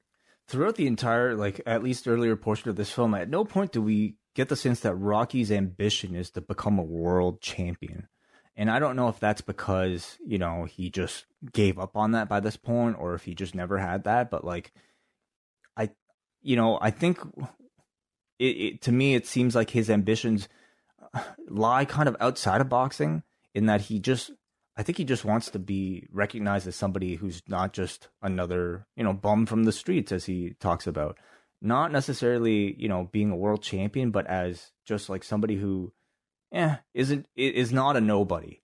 Throughout the entire, like at least earlier portion of this film, at no point do we get the sense that Rocky's ambition is to become a world champion. And I don't know if that's because, you know, he just gave up on that by this point or if he just never had that. But like, I, you know, I think it, it to me, it seems like his ambitions lie kind of outside of boxing in that he just, I think he just wants to be recognized as somebody who's not just another, you know, bum from the streets, as he talks about. Not necessarily, you know, being a world champion, but as just like somebody who eh, isn't is not a nobody.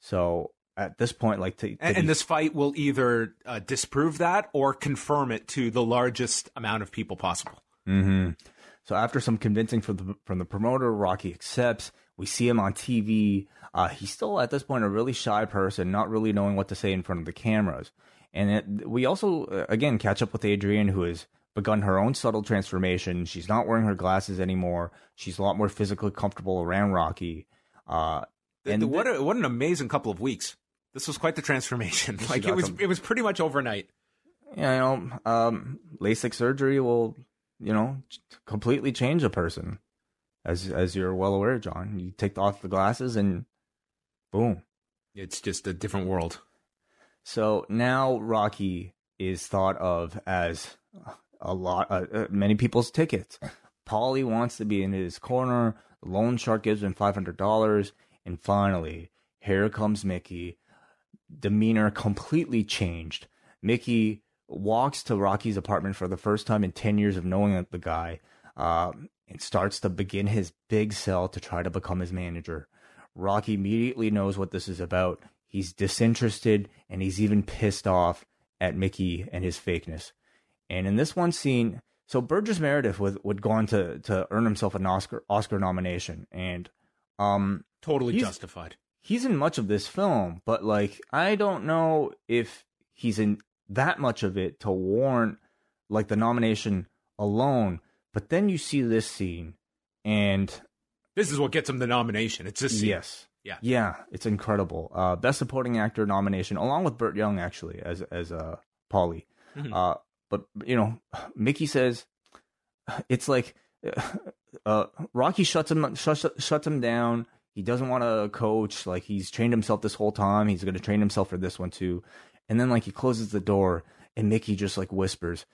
So at this point, like to, to and, and, this fight will either uh, disprove that or confirm it to the largest amount of people possible. Mm-hmm. So after some convincing from the from the promoter, Rocky accepts. We see him on TV. Uh, he's still at this point a really shy person, not really knowing what to say in front of the cameras. And it, we also uh, again catch up with Adrian, has begun her own subtle transformation. She's not wearing her glasses anymore. She's a lot more physically comfortable around Rocky. Uh, and what a, what an amazing couple of weeks. This was quite the transformation. like it was some, it was pretty much overnight. You know, um, LASIK surgery will, you know, completely change a person. As as you're well aware, John, you take off the glasses and boom. It's just a different world. So now Rocky is thought of as a lot, uh, uh, many people's tickets. Paulie wants to be in his corner. The loan shark gives him five hundred dollars, and finally, here comes Mickey. Demeanor completely changed. Mickey walks to Rocky's apartment for the first time in ten years of knowing the guy. uh, and starts to begin his big sell to try to become his manager. Rocky immediately knows what this is about. He's disinterested and he's even pissed off at Mickey and his fakeness. And in this one scene, so Burgess Meredith would, would go on to, to earn himself an Oscar Oscar nomination, and um, totally he's- justified. he's in much of this film, but like I don't know if he's in that much of it to warrant like the nomination alone. But then you see this scene, and This is what gets him the nomination. It's this scene. yes, Yeah. yeah, it's incredible. Uh, best supporting actor nomination, along with Burt Young, actually, as as uh, Paulie. Mhm. Uh, but you know, Mickey says it's like uh, Rocky shuts him shuts, shuts him down. He doesn't want to coach. Like he's trained himself this whole time. He's going to train himself for this one too. And then like he closes the door, and Mickey just like whispers,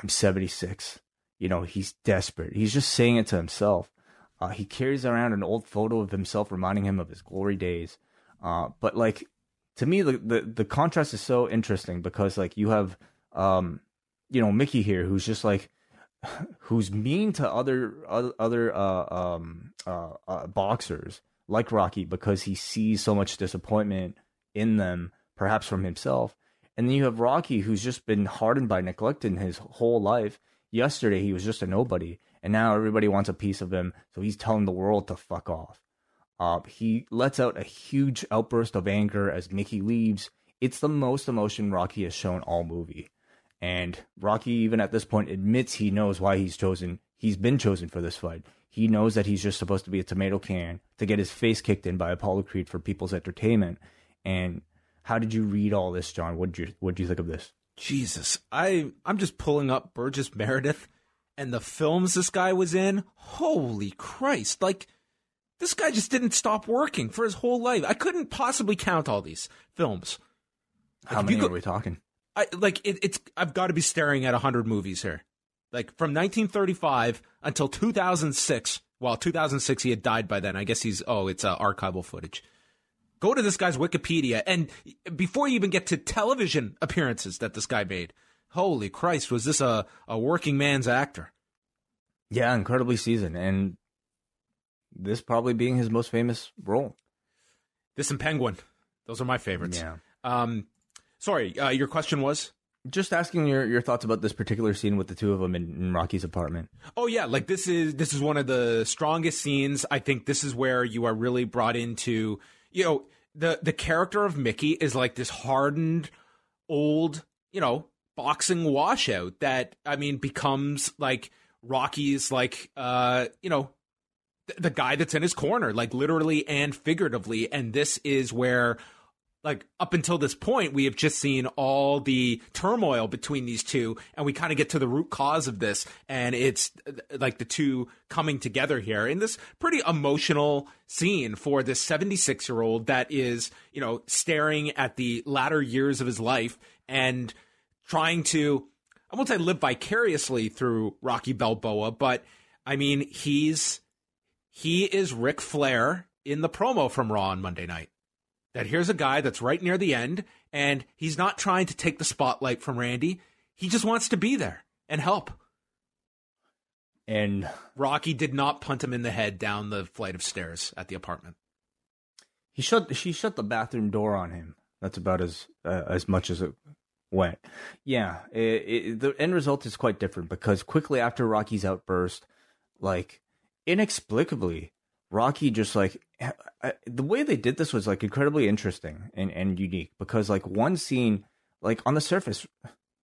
"I'm 76." You know, he's desperate. He's just saying it to himself. Uh, he carries around an old photo of himself, reminding him of his glory days. Uh, but like to me, the, the the contrast is so interesting because like you have, um, you know, Mickey here, who's just like, who's mean to other other, uh, um, uh, uh, boxers like Rocky because he sees so much disappointment in them, perhaps from himself. And then you have Rocky, who's just been hardened by neglect in his whole life. Yesterday, he was just a nobody, and now everybody wants a piece of him, so he's telling the world to fuck off. Uh, he lets out a huge outburst of anger as Mickey leaves. It's the most emotion Rocky has shown all movie. And Rocky, even at this point, admits he knows why he's chosen. He's been chosen for this fight. He knows that he's just supposed to be a tomato can to get his face kicked in by Apollo Creed for people's entertainment. And how did you read all this, John? What did you what did you think of this? Jesus, I I'm just pulling up Burgess Meredith and the films this guy was in. Holy Christ! Like this guy just didn't stop working for his whole life. I couldn't possibly count all these films. How many go- are we talking? I like it, it's I've got to be staring at 100 movies here. Like from 1935 until 2006. Well, 2006 he had died by then. I guess he's oh, it's uh, archival footage. Go to this guy's Wikipedia and before you even get to television appearances that this guy made. Holy Christ, was this a a working man's actor? Yeah, incredibly seasoned, and this probably being his most famous role. This and Penguin. Those are my favorites. Yeah. Um sorry, uh, your question was Just asking your, your thoughts about this particular scene with the two of them in, in Rocky's apartment. Oh yeah, like this is this is one of the strongest scenes. I think this is where you are really brought into, you know, the the character of Mickey is like this hardened old, you know, boxing washout that I mean becomes like Rocky's like uh, you know, th- the guy that's in his corner, like literally and figuratively, and this is where like up until this point we have just seen all the turmoil between these two and we kind of get to the root cause of this and it's uh, like the two coming together here in this pretty emotional scene for this 76 year old that is you know staring at the latter years of his life and trying to i won't say live vicariously through rocky balboa but i mean he's he is Ric Flair in the promo from Raw on Monday night that here's a guy that's right near the end and he's not trying to take the spotlight from Randy. He just wants to be there and help. And Rocky did not punt him in the head down the flight of stairs at the apartment. he shut she shut the bathroom door on him. That's about as uh, as much as it went. Yeah, it, it, the end result is quite different because quickly after Rocky's outburst, like inexplicably, Rocky just like I- the way they did this was like incredibly interesting and and unique because like one scene like on the surface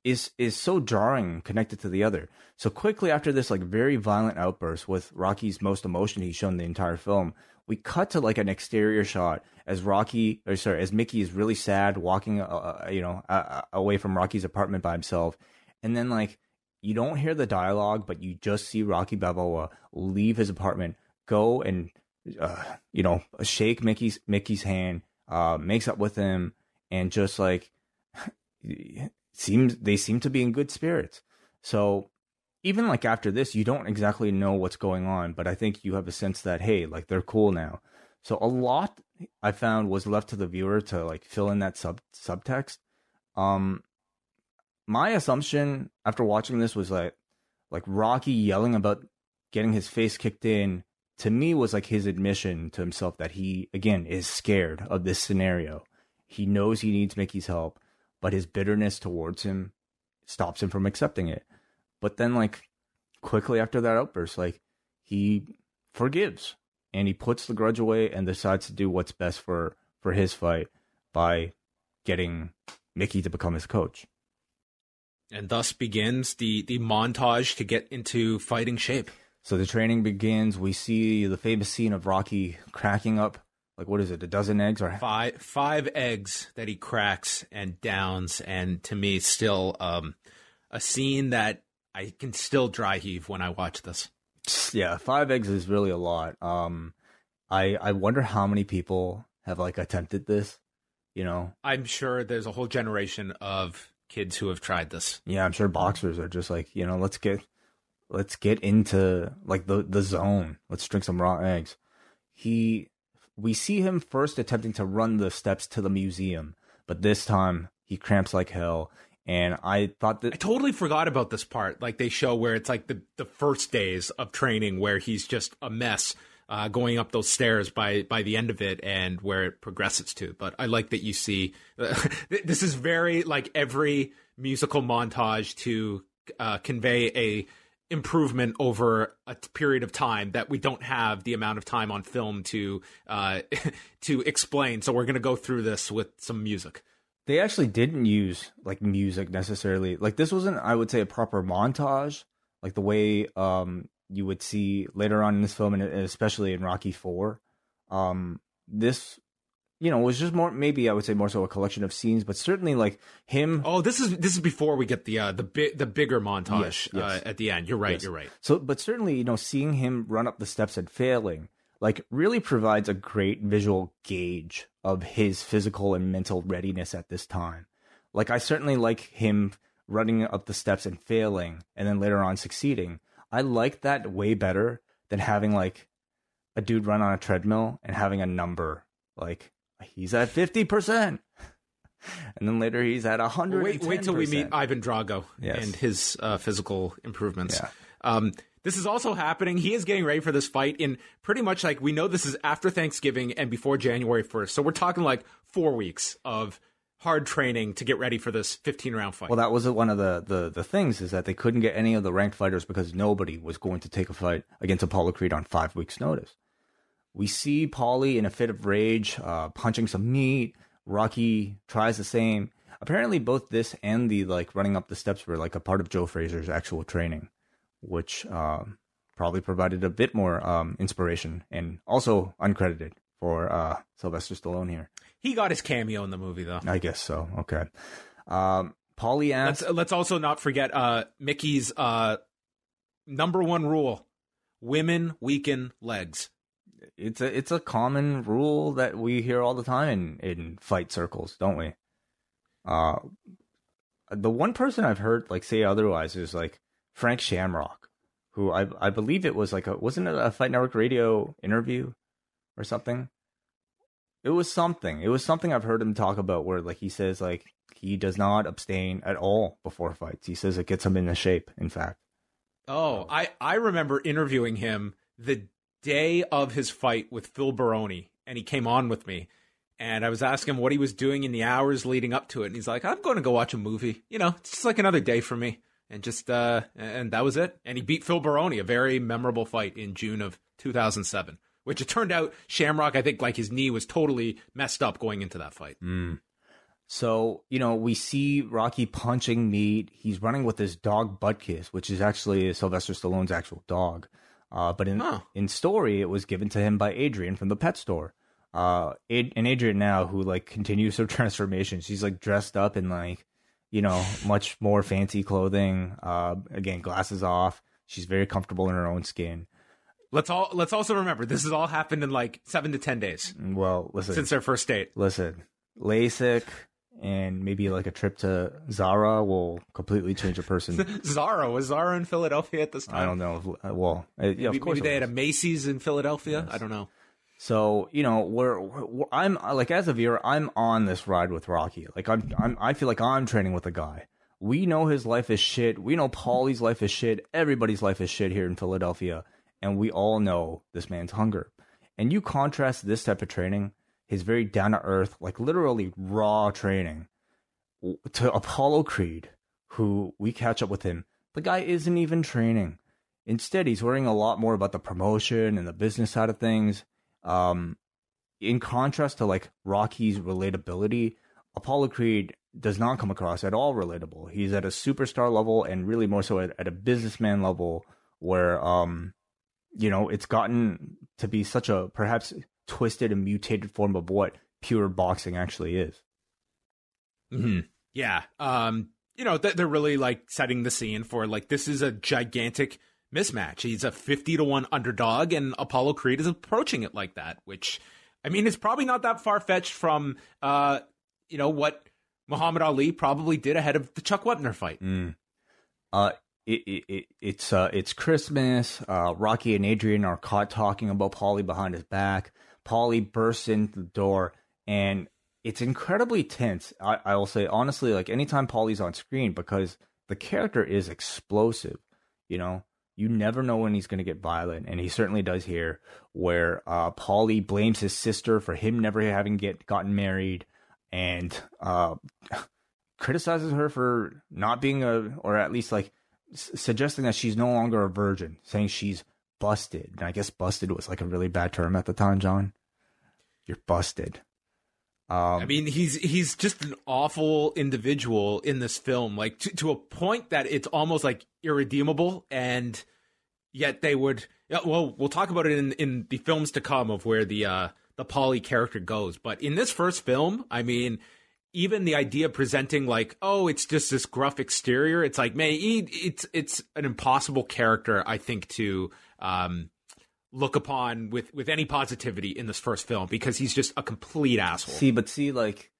is is so jarring connected to the other. So quickly after this like very violent outburst with Rocky's most emotion he's shown the entire film, we cut to like an exterior shot as Rocky or sorry as Mickey is really sad walking uh, uh, you know uh, away from Rocky's apartment by himself, and then like you don't hear the dialogue, but you just see Rocky Balboa leave his apartment, go and uh, you know shake Mickey's Mickey's hand, uh, makes up with him, and just like seems they seem to be in good spirits. So even like after this, you don't exactly know what's going on, but I think you have a sense that hey, like they're cool now. So a lot I found was left to the viewer to like fill in that sub subtext. Um, my assumption after watching this was like like Rocky yelling about getting his face kicked in to me was like his admission to himself that he again is scared of this scenario. He knows he needs Mickey's help, but his bitterness towards him stops him from accepting it. But then like quickly after that outburst, like he forgives and he puts the grudge away and decides to do what's best for for his fight by getting Mickey to become his coach. And thus begins the the montage to get into fighting shape. So the training begins. We see the famous scene of Rocky cracking up like what is it, a dozen eggs or five five eggs that he cracks and downs, and to me, still um, a scene that I can still dry heave when I watch this. Yeah, five eggs is really a lot. Um, I I wonder how many people have like attempted this. You know, I'm sure there's a whole generation of kids who have tried this. Yeah, I'm sure boxers are just like you know, let's get let's get into like the the zone. Let's drink some raw eggs. He we see him first attempting to run the steps to the museum, but this time he cramps like hell. And I thought that I totally forgot about this part. Like they show where it's like the, the first days of training where he's just a mess uh, going up those stairs by by the end of it and where it progresses to. But I like that you see uh, this is very like every musical montage to uh, convey a improvement over a period of time that we don't have the amount of time on film to uh, to explain. So we're going to go through this with some music. They actually didn't use like music necessarily. Like this wasn't, I would say, a proper montage, like the way um, you would see later on in this film, and especially in Rocky Four. Um, this you know, it was just more maybe I would say more so a collection of scenes, but certainly like him. Oh, this is this is before we get the uh, the big the bigger montage yes, yes. Uh, at the end. You're right. Yes. You're right. So, but certainly you know, seeing him run up the steps and failing like really provides a great visual gauge of his physical and mental readiness at this time. Like I certainly like him running up the steps and failing, and then later on succeeding. I like that way better than having like a dude run on a treadmill and having a number like he's at 50%. And then later he's at 100. Wait, wait till we meet Ivan Drago yes. and his uh, physical improvements. Yeah. Um, this is also happening. He is getting ready for this fight in pretty much like we know this is after Thanksgiving and before January 1st. So we're talking like four weeks of hard training to get ready for this 15 round fight. Well, that was one of the, the, the things is that they couldn't get any of the ranked fighters because nobody was going to take a fight against Apollo Creed on five weeks' notice. We see Paulie in a fit of rage, uh, punching some meat. Rocky tries the same. Apparently, both this and the like running up the steps were like a part of Joe Frazier's actual training, which uh, probably provided a bit more um, inspiration and also uncredited for uh, Sylvester Stallone here. He got his cameo in the movie, though. I guess so. Okay. Um, Paulie asks. Let's, let's, also not forget uh, Mickey's uh, number one rule: women weaken legs it's a it's a common rule that we hear all the time in, in fight circles, don't we? Uh the one person I've heard like say otherwise is like Frank Shamrock, who I I believe it was like a wasn't it a Fight Network radio interview or something? It was something. It was something I've heard him talk about where like he says like he does not abstain at all before fights. He says it gets him into shape, in fact. Oh, I I remember interviewing him the day of his fight with Phil Baroni, and he came on with me. And I was asking him what he was doing in the hours leading up to it, and he's like, "I'm going to go watch a movie. You know, it's just like another day for me." And just uh, and that was it. And he beat Phil Baroni, a very memorable fight in June of 2007. Which it turned out Shamrock, I think, like his knee was totally messed up going into that fight. Mm. So, you know, we see Rocky punching meat. He's running with his dog Butkus, which is actually Sylvester Stallone's actual dog. Uh, but in huh. in story, it was given to him by Adrian from the pet store. Uh, Ad- and Adrian now, who like continues her transformation, she's like dressed up in like, you know, much more fancy clothing. Uh, again, glasses off. She's very comfortable in her own skin. Let's all let's also remember this has all happened in like seven to ten days. Well, listen, since their first date. Listen, LASIK, and maybe like a trip to Zara will completely change a person. Zara was Zara in Philadelphia at this time. I don't know. Well, uh, yeah, of course maybe they had a Macy's in Philadelphia. Yes. I don't know. So you know, we're, we're, I'm like as a viewer, I'm on this ride with Rocky. Like I'm, I'm I feel like I'm training with a guy. We know his life is shit. We know Paulie's life is shit. Everybody's life is shit here in Philadelphia, and we all know this man's hunger. And you contrast this type of training, his very down to earth, like literally raw training, to Apollo Creed, who we catch up with him. The guy isn't even training. Instead, he's worrying a lot more about the promotion and the business side of things. Um, in contrast to like Rocky's relatability, Apollo Creed does not come across at all relatable. He's at a superstar level and really more so at, at a businessman level where um you know, it's gotten to be such a perhaps twisted and mutated form of what pure boxing actually is. Mm-hmm. Yeah. Um, you know, they're really like setting the scene for like this is a gigantic mismatch. He's a 50 to 1 underdog, and Apollo Creed is approaching it like that, which, I mean, is probably not that far fetched from, uh, you know, what Muhammad Ali probably did ahead of the Chuck Wepner fight. Mm. Uh, it, it, it, it's uh, it's Christmas. Uh, Rocky and Adrian are caught talking about Paulie behind his back. Paulie bursts in the door, and it's incredibly tense. I, I will say honestly, like anytime Paulie's on screen, because the character is explosive. You know, you never know when he's going to get violent, and he certainly does here. Where uh, Paulie blames his sister for him never having get gotten married, and uh, criticizes her for not being a, or at least like s- suggesting that she's no longer a virgin, saying she's busted. And I guess busted was like a really bad term at the time, John. You're busted. Um, I mean, he's he's just an awful individual in this film, like to, to a point that it's almost like irredeemable, and yet they would. Well, we'll talk about it in in the films to come of where the uh, the Paulie character goes. But in this first film, I mean, even the idea presenting like, oh, it's just this gruff exterior. It's like, man, it's it's an impossible character, I think, to um, look upon with with any positivity in this first film because he's just a complete asshole. See, but see, like,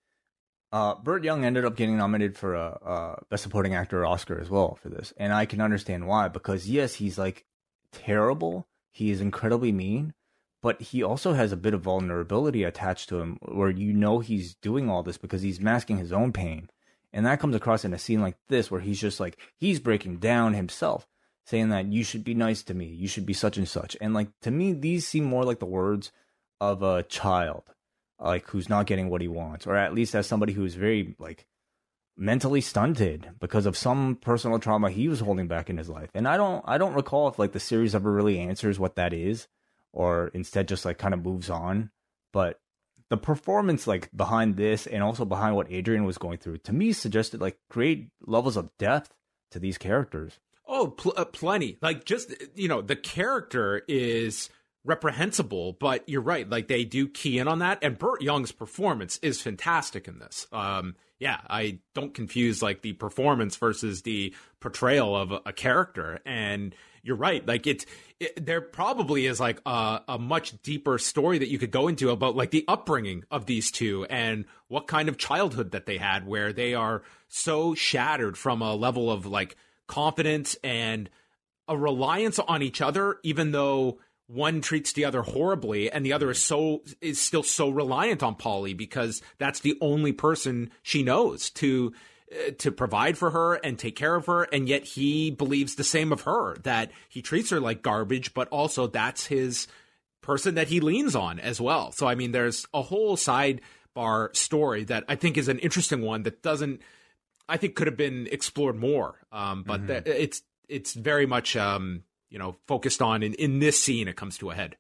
uh, Burt Young ended up getting nominated for a, a Best Supporting Actor Oscar as well for this, and I can understand why. Because yes, he's like terrible. He is incredibly mean, but he also has a bit of vulnerability attached to him where you know he's doing all this because he's masking his own pain. And that comes across in a scene like this where he's just like, he's breaking down himself, saying that you should be nice to me, you should be such and such. And like, to me, these seem more like the words of a child, like who's not getting what he wants, or at least as somebody who's very like mentally stunted because of some personal trauma he was holding back in his life. And I don't, I don't recall if like the series ever really answers what that is or instead just like kind of moves on. But the performance like behind this and also behind what Adrian was going through to me suggested like great levels of depth to these characters. Oh, pl- uh, plenty. Like just you know, the character is reprehensible, but you're right. Like they do key in on that, and Burt Young's performance is fantastic in this. Um, yeah, I don't confuse like the performance versus the portrayal of a, a character, and you're right. Like it's it, there probably is like a, a much deeper story that you could go into about like the upbringing of these two and what kind of childhood that they had, where they are so shattered from a level of like confidence and a reliance on each other, even though one treats the other horribly and the other is so is still so reliant on Paulie because that's the only person she knows to uh, to provide for her and take care of her. And yet he believes the same of her that he treats her like garbage but also that's his person that he leans on as well. So i mean there's a whole sidebar story that i think is an interesting one that doesn't i think could have been explored more um, but mm-hmm. it's it's very much um, you know focused on in, in this scene it comes to a head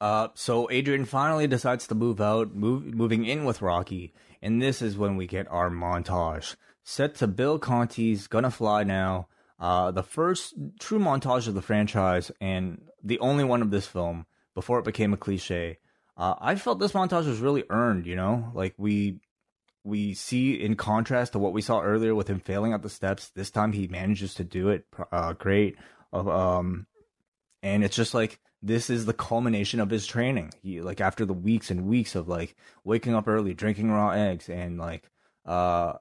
uh, so Adrian finally decides to move out, move, moving in with Rocky, and this is when we get our montage. Set to Bill Conti's Gonna Fly Now, uh, the first true montage of the franchise, and the only one of this film before it became a cliche. Uh, I felt this montage was really earned, you know? Like, we we see in contrast to what we saw earlier with him failing at the steps this time he manages to do it uh, great um and it's just like this is the culmination of his training. He like after the weeks and weeks of like waking up early, drinking raw eggs, and like uh,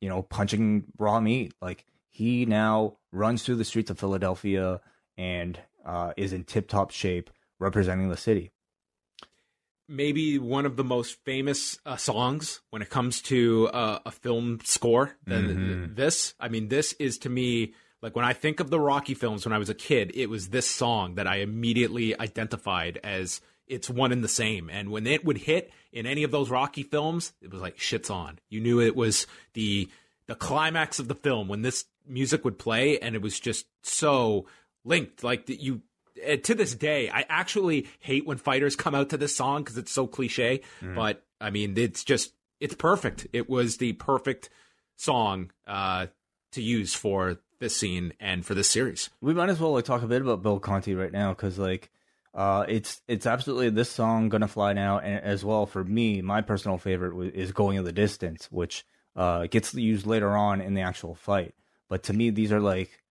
you know, punching raw meat. Like he now runs through the streets of Philadelphia and uh, is in tip top shape, representing the city. Maybe one of the most famous uh, songs when it comes to uh, a film score than mm-hmm. this. I mean, this is to me Like when I think of the Rocky films when I was a kid, it was this song that I immediately identified as it's one and the same. And when it would hit in any of those Rocky films, it was like shit's on. You knew it was the the climax of the film when this music would play, and it was just so linked. Like that you, eh, to this day, I actually hate when fighters come out to this song because it's so cliche. Mm. But I mean, it's just it's perfect. It was the perfect song uh, to use for this scene and for this series. We might as well like talk a bit about Bill Conti right now because like uh, it's it's absolutely this song "Gonna Fly Now" and as well for me, my personal favorite is "Going in the Distance," which uh, gets used later on in the actual fight. But to me, these are like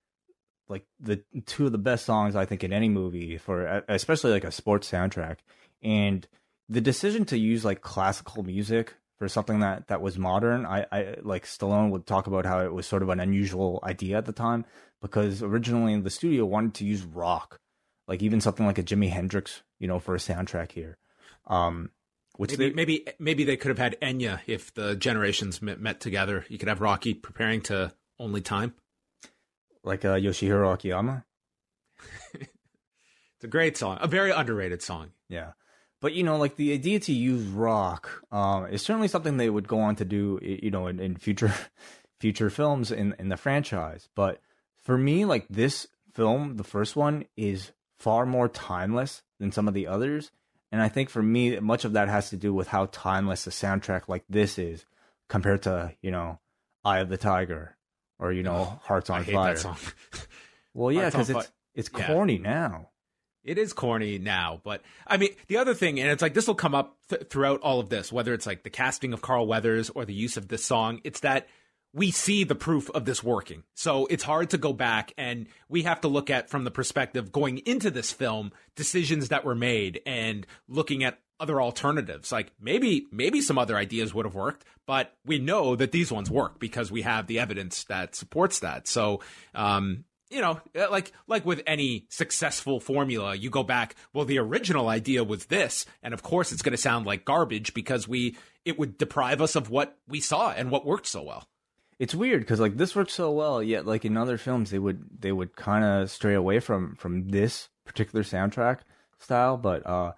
like the two of the best songs I think in any movie for especially like a sports soundtrack. And the decision to use like classical music for something that that was modern, I, I like Stallone would talk about how it was sort of an unusual idea at the time because originally the studio wanted to use rock like even something like a Jimi Hendrix, you know, for a soundtrack here. Um, which maybe, they, maybe maybe they could have had Enya if the generations met, met, together. You could have Rocky preparing to Only Time, like uh, Yoshihiro Akiyama. it's a great song, a very underrated song. Yeah, but you know, like the idea to use rock um, is certainly something they would go on to do, you know, in, in future future films in in the franchise. But for me, like this film, the first one, is far more timeless than some of the others. And I think for me, much of that has to do with how timeless a soundtrack like this is compared to, you know, Eye of the Tiger or, you know, oh, Hearts on Fire. well, yeah, because it's, it's yeah. corny now. It is corny now, but I mean, the other thing, and it's like this will come up th- throughout all of this, whether it's like the casting of Carl Weathers or the use of this song, it's that we see the proof of this working. So it's hard to go back and we have to look at from the perspective going into this film decisions that were made and looking at other alternatives. Like maybe maybe some other ideas would have worked, but we know that these ones work because we have the evidence that supports that. So um you know, like like with any successful formula, you go back, well the original idea was this, and of course it's going to sound like garbage because we it would deprive us of what we saw and what worked so well it's weird because like this worked so well, yet like in other films they would they would kind of stray away from from this particular soundtrack style. But uh,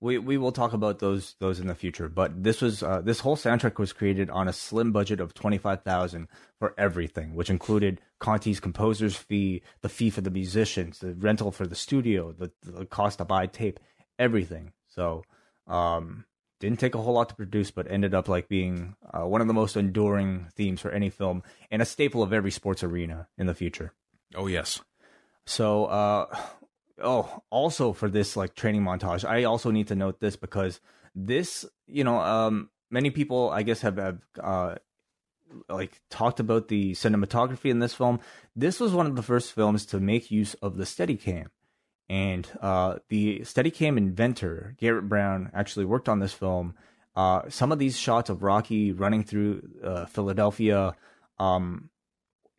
we we will talk about those those in the future. But this was uh, this whole soundtrack was created on a slim budget of twenty five thousand for everything, which included Conti's composer's fee, the fee for the musicians, the rental for the studio, the the cost to buy tape, everything. So um, didn't take a whole lot to produce, but ended up like being uh, one of the most enduring themes for any film and a staple of every sports arena in the future. Oh yes. So, uh, oh, also for this like training montage, I also need to note this because this, you know, um, many people I guess have have uh, like talked about the cinematography in this film. This was one of the first films to make use of the Steadicam. And uh, the Steadicam inventor, Garrett Brown, actually worked on this film. Uh, some of these shots of Rocky running through uh, Philadelphia, um,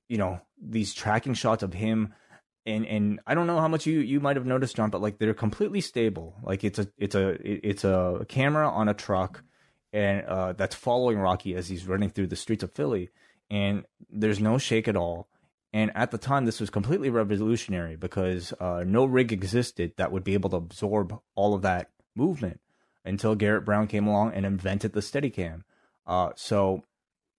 you know, these tracking shots of him, and and I don't know how much you you might have noticed, John, but like they're completely stable. Like it's a it's a it's a camera on a truck, and uh, that's following Rocky as he's running through the streets of Philly, and there's no shake at all and at the time, this was completely revolutionary because uh, no rig existed that would be able to absorb all of that movement until Garrett Brown came along and invented the Steadicam. Uh, so,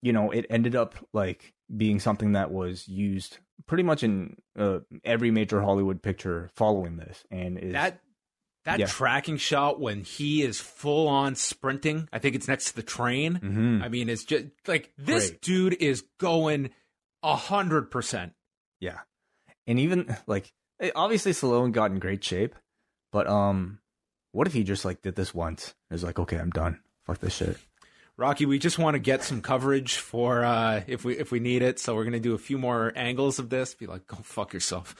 you know, it ended up like being something that was used pretty much in uh, every major Hollywood picture following this. And is, that that yeah. tracking shot when he is full on sprinting, I think it's next to the train. Mm-hmm. I mean, it's just like this Great. dude is going a hundred percent. Yeah, and even like eh, obviously Stallone got in great shape, but um, what if he just like did this once? It's like, okay, I'm done. Fuck this shit. Rocky, we just want to get some coverage for uh, if we if we need it. So we're gonna do a few more angles of this. Be like, go fuck yourself.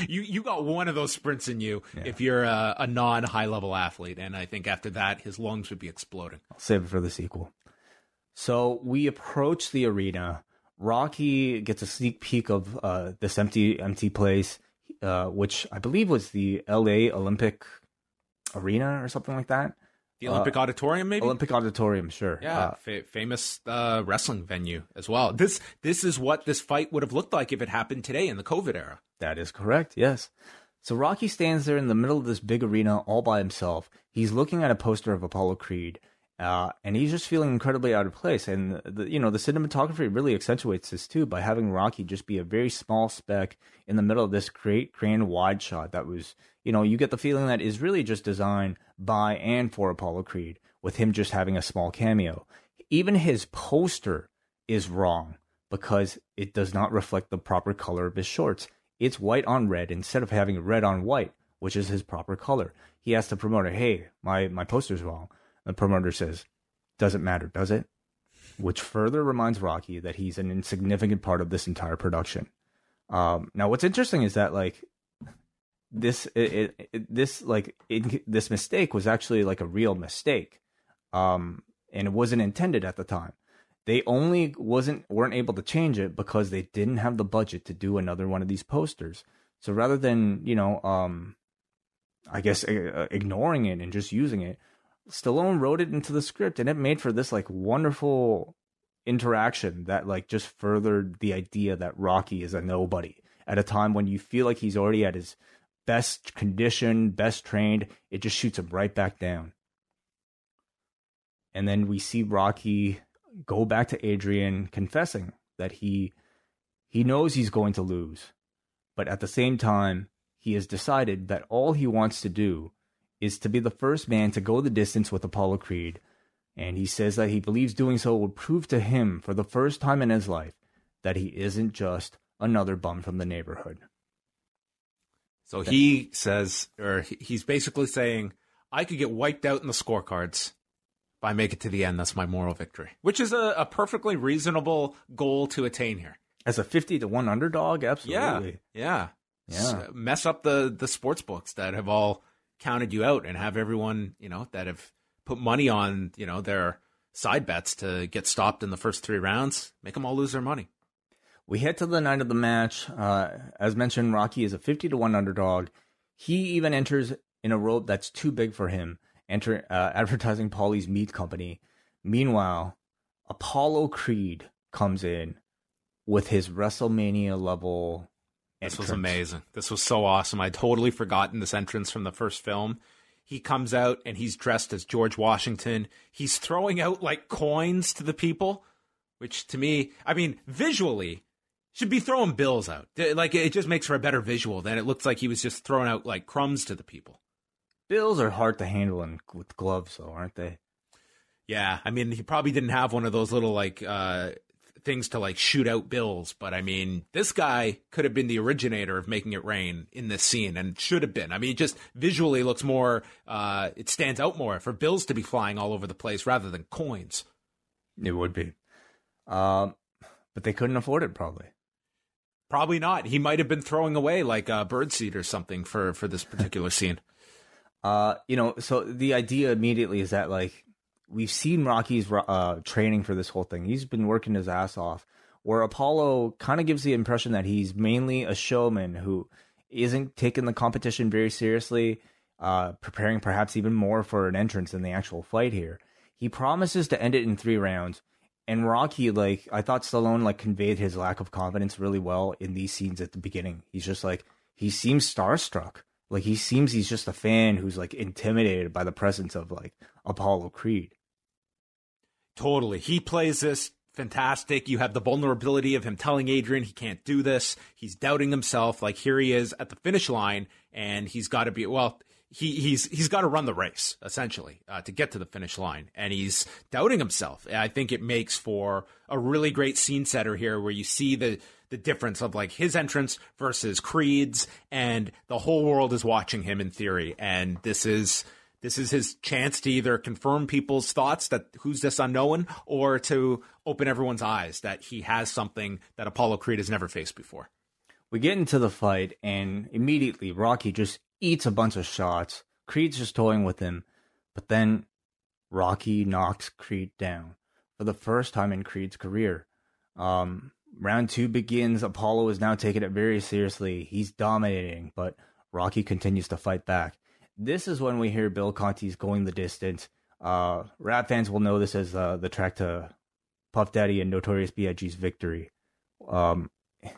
you you got one of those sprints in you yeah. if you're a, a non high level athlete, and I think after that his lungs would be exploding. I'll save it for the sequel. So we approach the arena Rocky gets a sneak peek of uh, this empty empty place, uh, which I believe was the L.A. Olympic Arena or something like that. The Olympic uh, Auditorium, maybe Olympic Auditorium, sure. Yeah, uh, fa- famous uh, wrestling venue as well. This this is what this fight would have looked like if it happened today in the COVID era. That is correct. Yes. So Rocky stands there in the middle of this big arena all by himself. He's looking at a poster of Apollo Creed, uh, and he's just feeling incredibly out of place. And the, you know the cinematography really accentuates this too by having Rocky just be a very small speck in the middle of this great grand wide shot that was you know, you get the feeling that is really just designed by and for Apollo Creed, with him just having a small cameo. Even his poster is wrong because it does not reflect the proper color of his shorts. It's white on red instead of having red on white, which is his proper color. He asks the promoter, "Hey, my my poster's wrong." The promoter says, "Doesn't matter, does it?" Which further reminds Rocky that he's an insignificant part of this entire production. Um, now, what's interesting is that like this it, it, this like it, this mistake was actually like a real mistake um and it wasn't intended at the time they only wasn't weren't able to change it because they didn't have the budget to do another one of these posters so rather than you know um i guess uh, ignoring it and just using it stallone wrote it into the script and it made for this like wonderful interaction that like just furthered the idea that rocky is a nobody at a time when you feel like he's already at his best condition, best trained, it just shoots him right back down. And then we see Rocky go back to Adrian confessing that he he knows he's going to lose, but at the same time, he has decided that all he wants to do is to be the first man to go the distance with Apollo Creed, and he says that he believes doing so will prove to him for the first time in his life that he isn't just another bum from the neighborhood. So he says, or he's basically saying, I could get wiped out in the scorecards if I make it to the end. That's my moral victory, which is a, a perfectly reasonable goal to attain here. As a 50 to 1 underdog, absolutely. Yeah. Yeah. yeah. mess up the, the sports books that have all counted you out and have everyone, you know, that have put money on, you know, their side bets to get stopped in the first three rounds, make them all lose their money. We head to the night of the match. Uh, as mentioned, Rocky is a 50 to 1 underdog. He even enters in a role that's too big for him, enter, uh, advertising Paulie's Meat Company. Meanwhile, Apollo Creed comes in with his WrestleMania level. Entrance. This was amazing. This was so awesome. I'd totally forgotten this entrance from the first film. He comes out and he's dressed as George Washington. He's throwing out like coins to the people, which to me, I mean, visually, should be throwing bills out. Like it just makes for a better visual than it looks like he was just throwing out like crumbs to the people. Bills are hard to handle in, with gloves, though, aren't they? Yeah, I mean, he probably didn't have one of those little like uh, things to like shoot out bills, but I mean, this guy could have been the originator of making it rain in this scene, and should have been. I mean, it just visually looks more, uh, it stands out more for bills to be flying all over the place rather than coins. It would be, um, but they couldn't afford it, probably. Probably not. He might have been throwing away like a birdseed or something for for this particular scene. Uh, you know, so the idea immediately is that like we've seen Rocky's uh training for this whole thing. He's been working his ass off. Where Apollo kind of gives the impression that he's mainly a showman who isn't taking the competition very seriously, uh, preparing perhaps even more for an entrance in the actual fight here. He promises to end it in three rounds, and Rocky, like I thought Stallone like conveyed his lack of confidence really well in these scenes at the beginning. He's just like he seems starstruck. Like he seems he's just a fan who's like intimidated by the presence of like Apollo Creed. Totally. He plays this fantastic. You have the vulnerability of him telling Adrian he can't do this. He's doubting himself. Like here he is at the finish line and he's got to be well, he he's he's got to run the race essentially uh, to get to the finish line, and he's doubting himself. I think it makes for a really great scene setter here, where you see the the difference of like his entrance versus Creed's, and the whole world is watching him in theory, and this is. This is his chance to either confirm people's thoughts that who's this unknown or to open everyone's eyes that he has something that Apollo Creed has never faced before. We get into the fight, and immediately Rocky just eats a bunch of shots. Creed's just toying with him, but then Rocky knocks Creed down for the first time in Creed's career. Um, round two begins. Apollo is now taking it very seriously. He's dominating, but Rocky continues to fight back. This is when we hear Bill Conti's going the distance. Uh, rap fans will know this as uh, the track to Puff Daddy and Notorious B.I.G.'s "Victory." Um,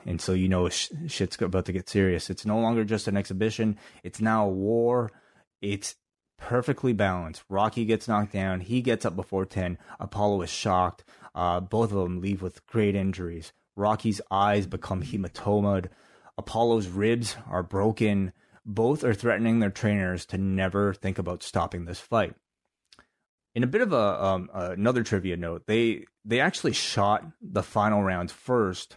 and so you know sh- shit's about to get serious. It's no longer just an exhibition; it's now a war. It's perfectly balanced. Rocky gets knocked down. He gets up before 10. Apollo is shocked. Uh, both of them leave with great injuries. Rocky's eyes become hematomaed. Apollo's ribs are broken. Both are threatening their trainers to never think about stopping this fight. In a bit of a um, another trivia note, they they actually shot the final rounds first,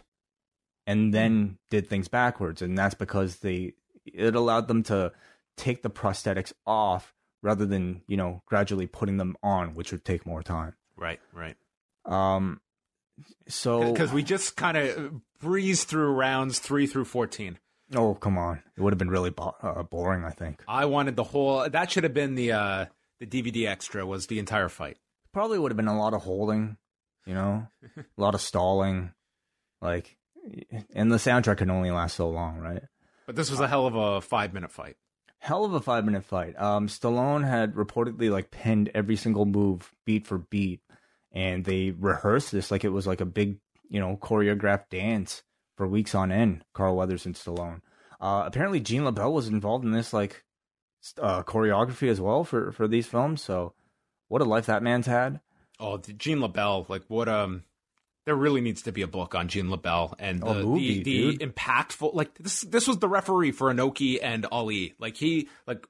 and then did things backwards, and that's because they it allowed them to take the prosthetics off rather than you know gradually putting them on, which would take more time. Right, right. Um, so because we just kind of breezed through rounds three through fourteen. Oh come on! It would have been really bo- uh, boring. I think I wanted the whole. That should have been the uh, the DVD extra. Was the entire fight? Probably would have been a lot of holding, you know, a lot of stalling, like, and the soundtrack can only last so long, right? But this was a hell of a five minute fight hell of a five minute fight. Um, Stallone had reportedly like penned every single move beat for beat, and they rehearsed this like it was like a big, you know, choreographed dance for weeks on end. Carl Weathers and Stallone. Uh, apparently, Gene LeBell was involved in this like uh, choreography as well for for these films. So, what a life that man's had. Oh, Gene LeBell, like what um there really needs to be a book on Gene LeBell and the, movie, the, the impactful like this this was the referee for Inoki and Ali. Like he like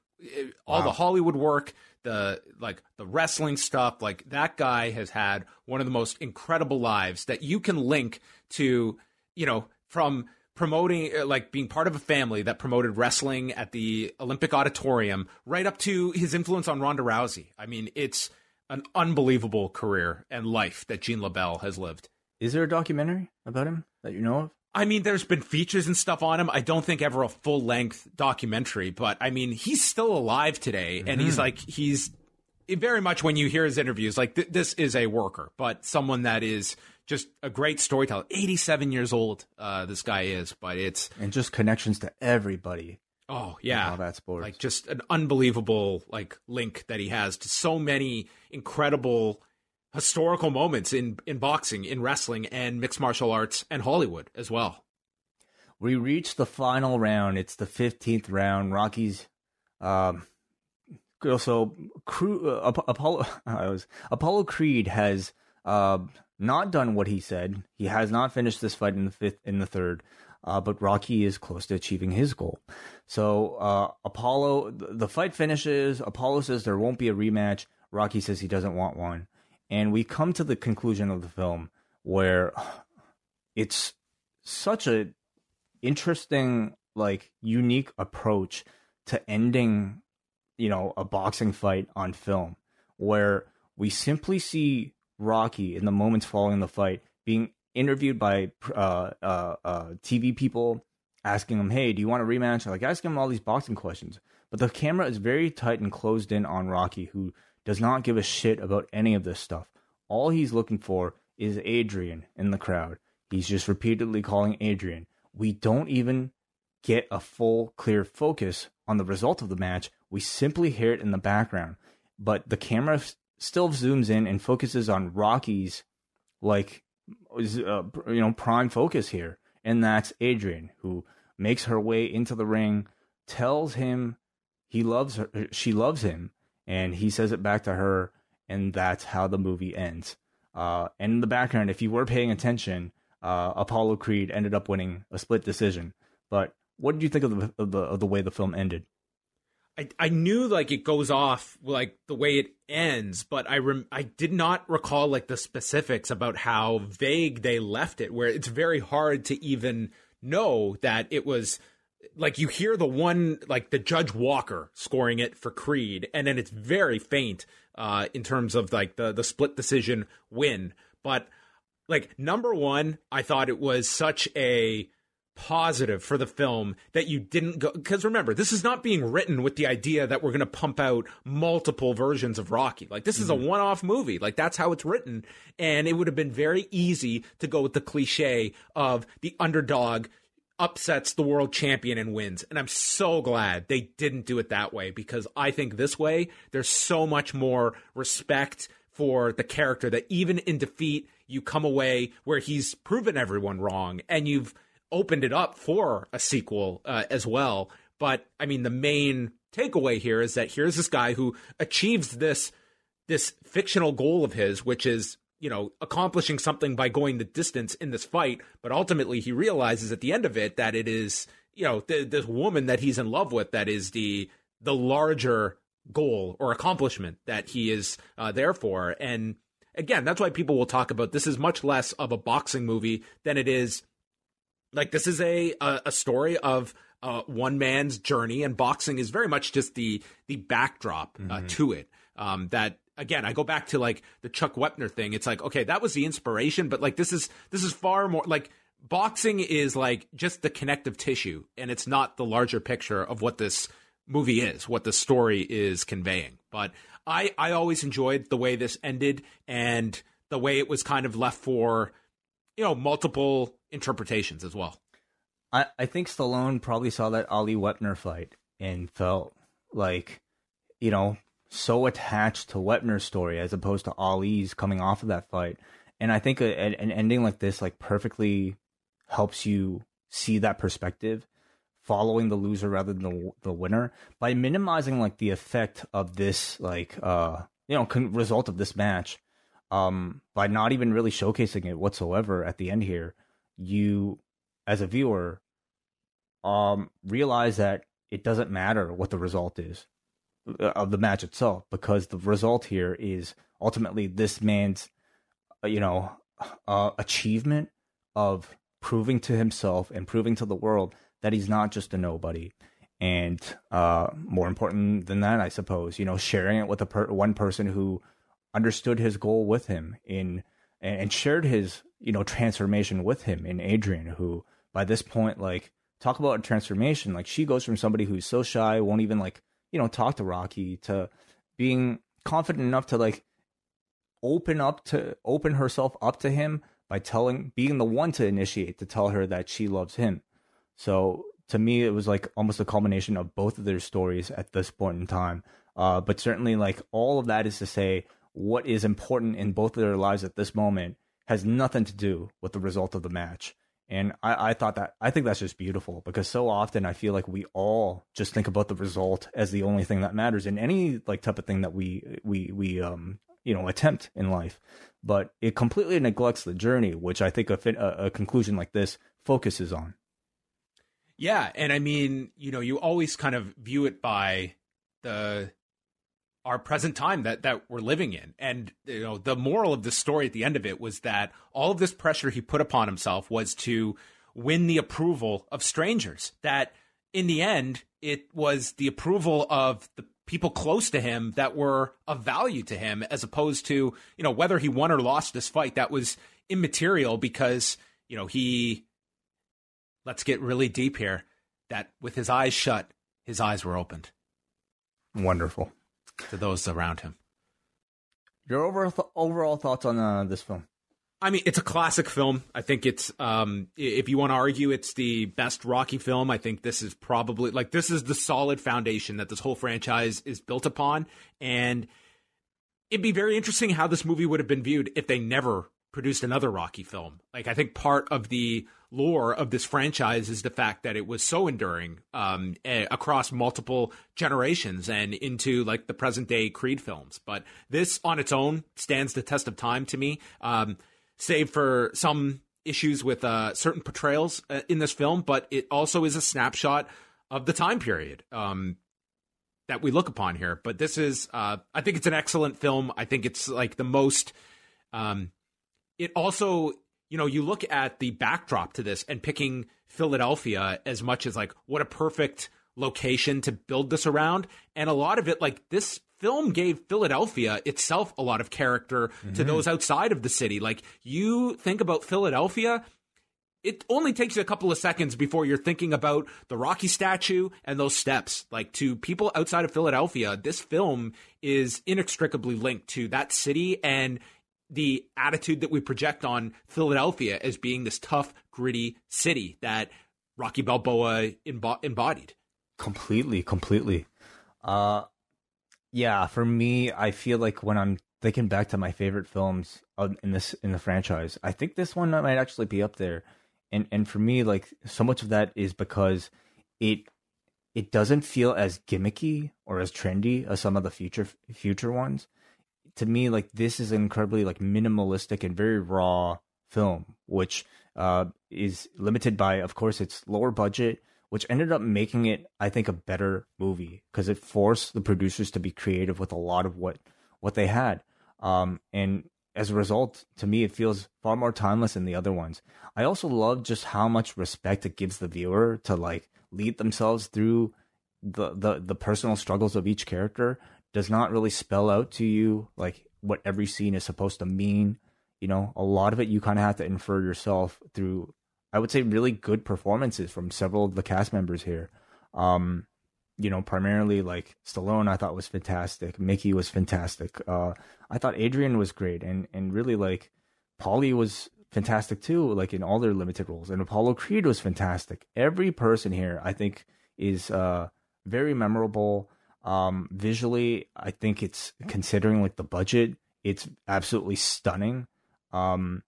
all wow. the Hollywood work, the like the wrestling stuff, like that guy has had one of the most incredible lives that you can link to, you know, from promoting uh, like being part of a family that promoted wrestling at the Olympic Auditorium right up to his influence on Ronda Rousey. I mean, it's an unbelievable career and life that Gene LeBell has lived. Is there a documentary about him that you know of? I mean, there's been features and stuff on him. I don't think ever a full length documentary, but I mean, he's still alive today, mm-hmm. and he's mm-hmm. like he's very much when you hear his interviews, like th- this is a worker, but someone that is just a great storyteller. 87 years old, uh, this guy is, but it's and just connections to everybody. Oh yeah, all that sports. Like just an unbelievable like link that he has to so many incredible historical moments in in boxing, in wrestling, and mixed martial arts, and Hollywood as well. We reach the final round. It's the fifteenth round. Rocky's, um, so crew, uh, Apollo. I was Apollo Creed has uh, not done what he said. He has not finished this fight in the fifth, in the third. Uh, but Rocky is close to achieving his goal. So uh, Apollo, the fight finishes. Apollo says there won't be a rematch. Rocky says he doesn't want one and we come to the conclusion of the film where it's such a interesting like unique approach to ending you know a boxing fight on film where we simply see Rocky in the moments following the fight being interviewed by uh, uh, uh, TV people asking him, "Hey, do you want a rematch?" Like asking him all these boxing questions, but the camera is very tight and closed in on Rocky, who does not give a shit about any of this stuff. All he's looking for is Adrian in the crowd. He's just repeatedly calling Adrian. We don't even get a full, clear focus on the result of the match. We simply hear it in the background. But the camera still zooms in and focuses on Rocky's, like, uh, you know, prime focus here. And that's Adrian, who makes her way into the ring, tells him he loves her, she loves him, and he says it back to her, and that's how the movie ends. Uh, and in the background, if you were paying attention, uh, Apollo Creed ended up winning a split decision. But what did you think of the of the, of the way the film ended? I, I knew like it goes off like the way it ends, but I rem- I did not recall like the specifics about how vague they left it. Where it's very hard to even know that it was like you hear the one like the Judge Walker scoring it for Creed, and then it's very faint uh, in terms of like the the split decision win. But like number one, I thought it was such a positive for the film that you didn't go because remember this is not being written with the idea that we're going to pump out multiple versions of rocky like this mm-hmm. is a mm-hmm. one-off movie like that's how it's written and it would have been very easy to go with the cliche of the underdog upsets the world champion and wins. And I'm so glad they didn't do it that way because I think this way there's so much more respect for the character that even in defeat you come away where he's proven everyone wrong and you've opened it up for a sequel uh, as well. But I mean, the main takeaway here is that here's this guy who achieves this this fictional goal of his, which is you know accomplishing something by going the distance in this fight. But ultimately, he realizes at the end of it that it is you know th- this woman that he's in love with that is the the larger goal or accomplishment that he is uh, there for. And again, that's why people will talk about this is much less of a boxing movie than it is like this is a a, a story of uh, one man's journey, and boxing is very much just the the backdrop uh, mm-hmm. to it. Um, that again, I go back to like the Chuck Wepner thing. It's like okay, that was the inspiration, but like this is this is far more like boxing is like just the connective tissue, and it's not the larger picture of what this movie is, what the story is conveying. But I I always enjoyed the way this ended and the way it was kind of left for you know multiple interpretations as well. I, I think Stallone probably saw that Ali Wepner fight and felt like, you know, so attached to Wepner's story as opposed to Ali's coming off of that fight. And I think a, an ending like this like perfectly helps you see that perspective, following the loser rather than the, the winner by minimizing like the effect of this like uh you know con- result of this match um by not even really showcasing it whatsoever at the end here you as a viewer um realize that it doesn't matter what the result is uh, of the match itself because the result here is ultimately this man's uh, you know uh, achievement of proving to himself and proving to the world that he's not just a nobody. And uh, more important than that i suppose you know sharing it with a per- one person who understood his goal with him in and shared his you know transformation with him in Adrian, who by this point like talk about a transformation. Like she goes from somebody who's so shy, won't even like you know talk to Rocky, to being confident enough to like open up to open herself up to him by telling being the one to initiate to tell her that she loves him. So to me, it was like almost a culmination of both of their stories at this point in time. Uh, but certainly, like all of that is to say, what is important in both of their lives at this moment has nothing to do with the result of the match. And I, I thought that I think that's just beautiful because so often I feel like we all just think about the result as the only thing that matters in any like type of thing that we we we um you know attempt in life, but it completely neglects the journey, which I think a, a, a conclusion like this focuses on. Yeah, and I mean, you know, you always kind of view it by the our present time that that we're living in. And you know, the moral of the story at the end of it was that all of this pressure he put upon himself was to win the approval of strangers. That in the end, it was the approval of the people close to him that were of value to him as opposed to, you know, whether he won or lost this fight, that was immaterial because, you know, he let's get really deep here, that with his eyes shut, his eyes were opened. Wonderful to those around him. Your overall th- overall thoughts on uh, this film? I mean, it's a classic film. I think it's, um, if you want to argue it's the best Rocky film, I think this is probably like this is the solid foundation that this whole franchise is built upon. And it'd be very interesting how this movie would have been viewed if they never produced another Rocky film. Like, I think part of the lore of this franchise is the fact that it was so enduring um, a- across multiple generations and into like the present day Creed films. But this on its own stands the test of time to me, um, save for some issues with uh, certain portrayals uh, in this film, but it also is a snapshot of the time period. Um, that we look upon here, but this is, uh, I think it's an excellent film. I think it's like the most, um, it also you know, you look at the backdrop to this and picking Philadelphia as much as like what a perfect location to build this around. And a lot of it, like this film gave Philadelphia itself a lot of character mm-hmm. to those outside of the city. Like you think about Philadelphia, it only takes you a couple of seconds before you're thinking about the Rocky statue and those steps. Like to people outside of Philadelphia, this film is inextricably linked to that city and the attitude that we project on Philadelphia as being this tough, gritty city that Rocky Balboa embodied. Completely, completely. Uh, yeah, for me, I feel like when I'm thinking back to my favorite films in this in the franchise, I think this one might actually be up there. And and for me, like so much of that is because it it doesn't feel as gimmicky or as trendy as some of the future future ones. To me, like this is an incredibly like minimalistic and very raw film, which uh, is limited by, of course, its lower budget, which ended up making it, I think, a better movie because it forced the producers to be creative with a lot of what what they had. Um, and as a result, to me, it feels far more timeless than the other ones. I also love just how much respect it gives the viewer to like lead themselves through the the the personal struggles of each character. Does not really spell out to you like what every scene is supposed to mean you know, a lot of it you kind of have to infer yourself through, I would say, really good performances from several of the cast members here. Um, you know, primarily like Stallone, I thought was fantastic. Mickey was fantastic. Uh, I thought Adrian was great, and and really like Paulie was fantastic too. Like in all their limited roles, and Apollo Creed was fantastic. Every person here, I think, is uh, very memorable. Um, visually, I think it's considering like the budget, it's absolutely stunning. Um,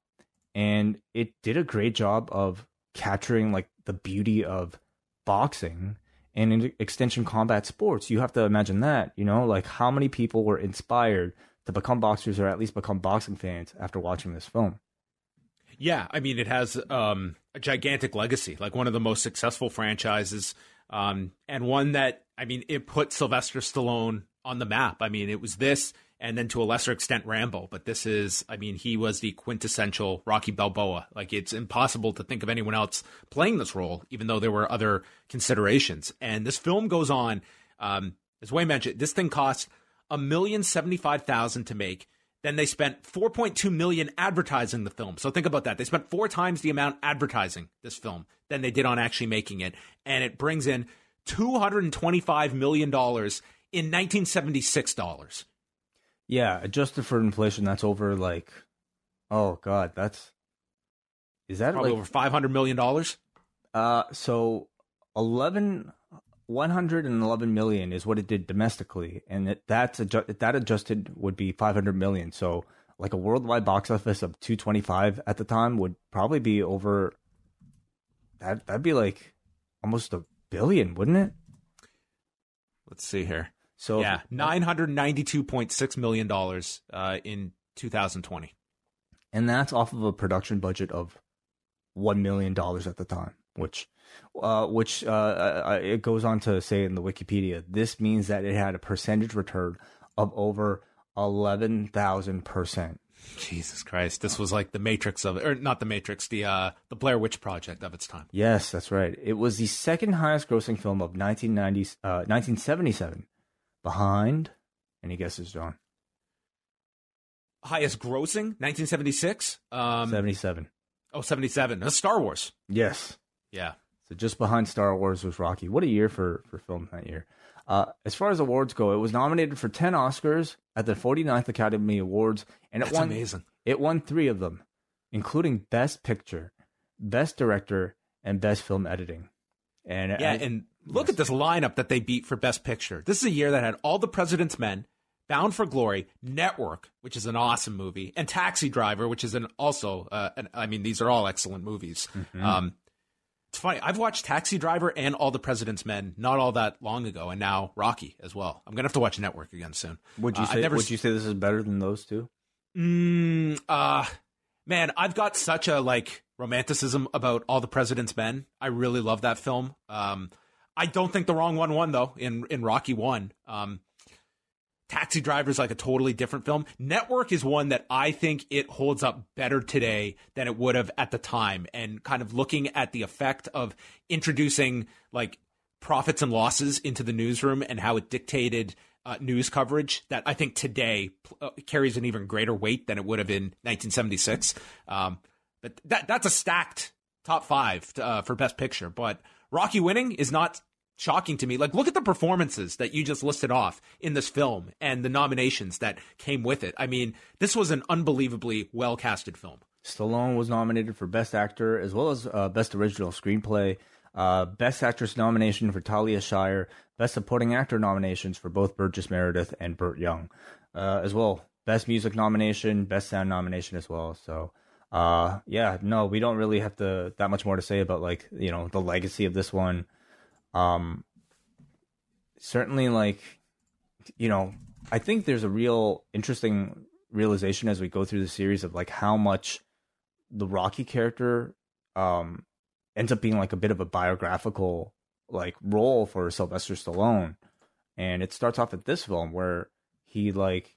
and it did a great job of capturing like the beauty of boxing and in extension combat sports. You have to imagine that, you know, like how many people were inspired to become boxers or at least become boxing fans after watching this film. Yeah, I mean, it has um, a gigantic legacy, like one of the most successful franchises, um, and one that I mean, it put Sylvester Stallone on the map. I mean, it was this and then to a lesser extent Rambo. But this is, I mean, he was the quintessential Rocky Balboa. Like it's impossible to think of anyone else playing this role, even though there were other considerations. And this film goes on, um, as Wai mentioned, this thing cost a million seventy five thousand to make. Then they spent 4.2 million advertising the film. So think about that. They spent four times the amount advertising this film than they did on actually making it, and it brings in 225 million dollars in 1976 dollars. Yeah, adjusted for inflation, that's over like, oh god, that's is that Probably like over five hundred million dollars? Uh, so 11, 111 million is what it did domestically, and it, that's adju- that adjusted would be five hundred million. So like a worldwide box office of two twenty five at the time would probably be over. That that'd be like almost a billion, wouldn't it? Let's see here. So yeah, nine hundred ninety-two point six million dollars uh, in 2020, and that's off of a production budget of one million dollars at the time. Which, uh, which uh, it goes on to say in the Wikipedia, this means that it had a percentage return of over eleven thousand percent. Jesus Christ! This was like the Matrix of, or not the Matrix, the uh, the Blair Witch Project of its time. Yes, that's right. It was the second highest grossing film of 1990, uh, 1977 behind. Any guesses, John? Highest grossing, 1976? Um, 77. Oh, 77. That's Star Wars. Yes. Yeah. So just behind Star Wars was Rocky. What a year for, for film that year. Uh, as far as awards go, it was nominated for 10 Oscars at the 49th Academy Awards, and That's it won amazing. It won three of them, including Best Picture, Best Director, and Best Film Editing. And yeah, and look yes. at this lineup that they beat for Best Picture. This is a year that had All the President's Men, Bound for Glory, Network, which is an awesome movie, and Taxi Driver, which is an also. Uh, an, I mean, these are all excellent movies. Mm-hmm. Um, it's funny. I've watched Taxi Driver and All the President's Men not all that long ago, and now Rocky as well. I'm gonna have to watch Network again soon. Would you uh, say? Never... Would you say this is better than those two? Mm, uh, man, I've got such a like romanticism about All the President's Men. I really love that film. Um, I don't think the wrong one won though in in Rocky One. Um, Taxi Driver is like a totally different film. Network is one that I think it holds up better today than it would have at the time. And kind of looking at the effect of introducing like profits and losses into the newsroom and how it dictated uh, news coverage that I think today uh, carries an even greater weight than it would have in 1976. Um, but that that's a stacked top five uh, for Best Picture. But Rocky winning is not shocking to me. Like, look at the performances that you just listed off in this film and the nominations that came with it. I mean, this was an unbelievably well casted film. Stallone was nominated for Best Actor as well as uh, Best Original Screenplay. Uh, Best Actress nomination for Talia Shire. Best Supporting Actor nominations for both Burgess Meredith and Burt Young, uh, as well. Best Music nomination, Best Sound nomination as well. So, uh, yeah, no, we don't really have to that much more to say about like you know the legacy of this one. Um, certainly, like you know, I think there's a real interesting realization as we go through the series of like how much the Rocky character um ends up being like a bit of a biographical like role for Sylvester Stallone. And it starts off at this film where he like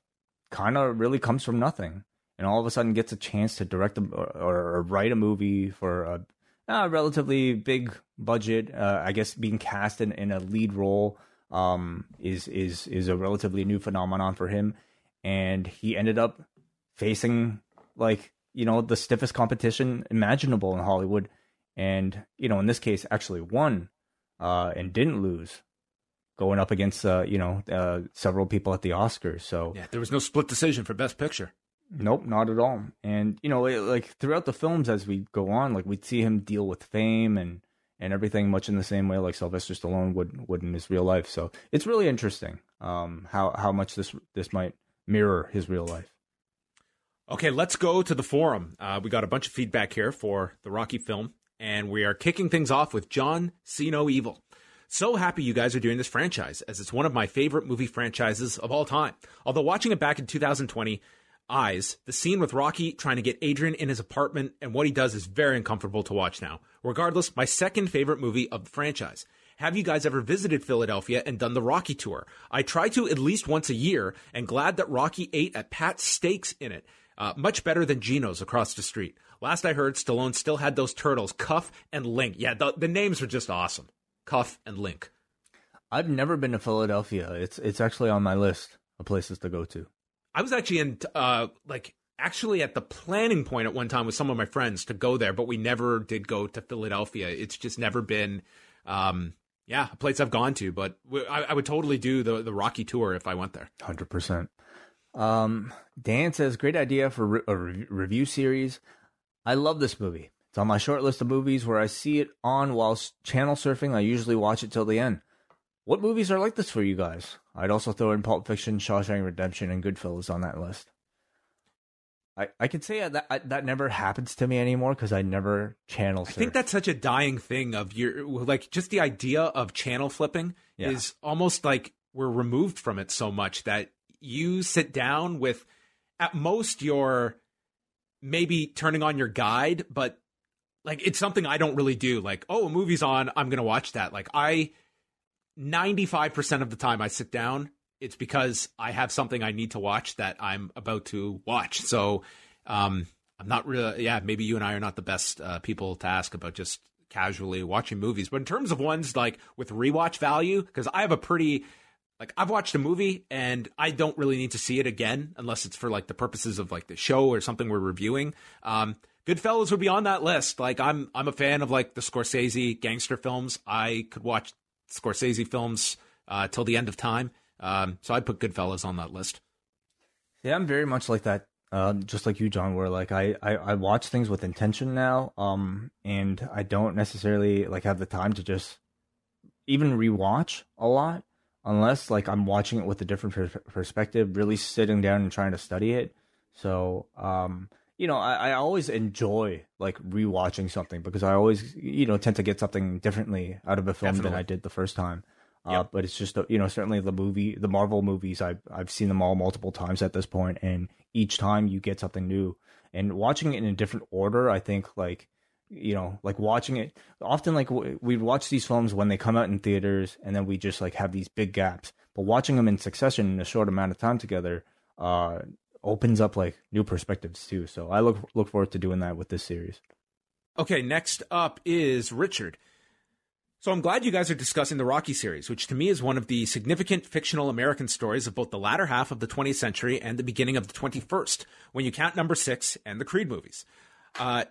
kind of really comes from nothing and all of a sudden gets a chance to direct a, or, or write a movie for a, a relatively big budget. Uh, I guess being cast in, in a lead role um, is is is a relatively new phenomenon for him, and he ended up facing like you know the stiffest competition imaginable in Hollywood, and you know in this case actually won uh, and didn't lose, going up against uh, you know uh, several people at the Oscars. So yeah, there was no split decision for Best Picture. Nope, not at all. And you know, like throughout the films as we go on, like we'd see him deal with fame and and everything much in the same way like Sylvester Stallone would would in his real life. So it's really interesting um, how how much this this might mirror his real life. Okay, let's go to the forum. Uh, we got a bunch of feedback here for the Rocky film, and we are kicking things off with John See No Evil. So happy you guys are doing this franchise, as it's one of my favorite movie franchises of all time. Although watching it back in 2020, eyes, the scene with Rocky trying to get Adrian in his apartment and what he does is very uncomfortable to watch now. Regardless, my second favorite movie of the franchise. Have you guys ever visited Philadelphia and done the Rocky tour? I try to at least once a year and glad that Rocky ate at Pat's Steaks in it. Uh, much better than Geno's across the street. Last I heard, Stallone still had those turtles, Cuff and Link. Yeah, the, the names are just awesome. Cuff and Link. I've never been to Philadelphia. It's it's actually on my list of places to go to. I was actually in uh like actually at the planning point at one time with some of my friends to go there, but we never did go to Philadelphia. It's just never been um yeah, a place I've gone to, but I, I would totally do the the Rocky tour if I went there. Hundred percent. Um, Dan says, great idea for re- a re- review series. I love this movie. It's on my short list of movies where I see it on while channel surfing. I usually watch it till the end. What movies are like this for you guys? I'd also throw in Pulp Fiction, Shawshank Redemption, and Goodfellas on that list. I, I could say uh, that I, that never happens to me anymore because I never channel. Surf. I think that's such a dying thing of your like just the idea of channel flipping yeah. is almost like we're removed from it so much that you sit down with at most your maybe turning on your guide, but like it's something I don't really do. Like, oh, a movie's on, I'm gonna watch that. Like I 95% of the time I sit down, it's because I have something I need to watch that I'm about to watch. So um I'm not really yeah, maybe you and I are not the best uh, people to ask about just casually watching movies. But in terms of ones like with rewatch value, because I have a pretty like I've watched a movie and I don't really need to see it again unless it's for like the purposes of like the show or something we're reviewing. Um, Goodfellas would be on that list. Like I'm I'm a fan of like the Scorsese gangster films. I could watch Scorsese films uh, till the end of time. Um, so I'd put Goodfellas on that list. Yeah, I'm very much like that. Um, just like you, John, where like I, I, I watch things with intention now, um, and I don't necessarily like have the time to just even rewatch a lot unless like I'm watching it with a different per- perspective, really sitting down and trying to study it. So, um, you know, I, I always enjoy like rewatching something because I always, you know, tend to get something differently out of a film Definitely. than I did the first time. Uh, yep. but it's just, you know, certainly the movie, the Marvel movies, I've, I've seen them all multiple times at this point, and each time you get something new. And watching it in a different order, I think, like, you know, like watching it often like we watch these films when they come out in theaters and then we just like have these big gaps. But watching them in succession in a short amount of time together uh opens up like new perspectives too. So I look look forward to doing that with this series. Okay, next up is Richard. So I'm glad you guys are discussing the Rocky series, which to me is one of the significant fictional American stories of both the latter half of the 20th century and the beginning of the 21st, when you count number six and the Creed movies. Uh,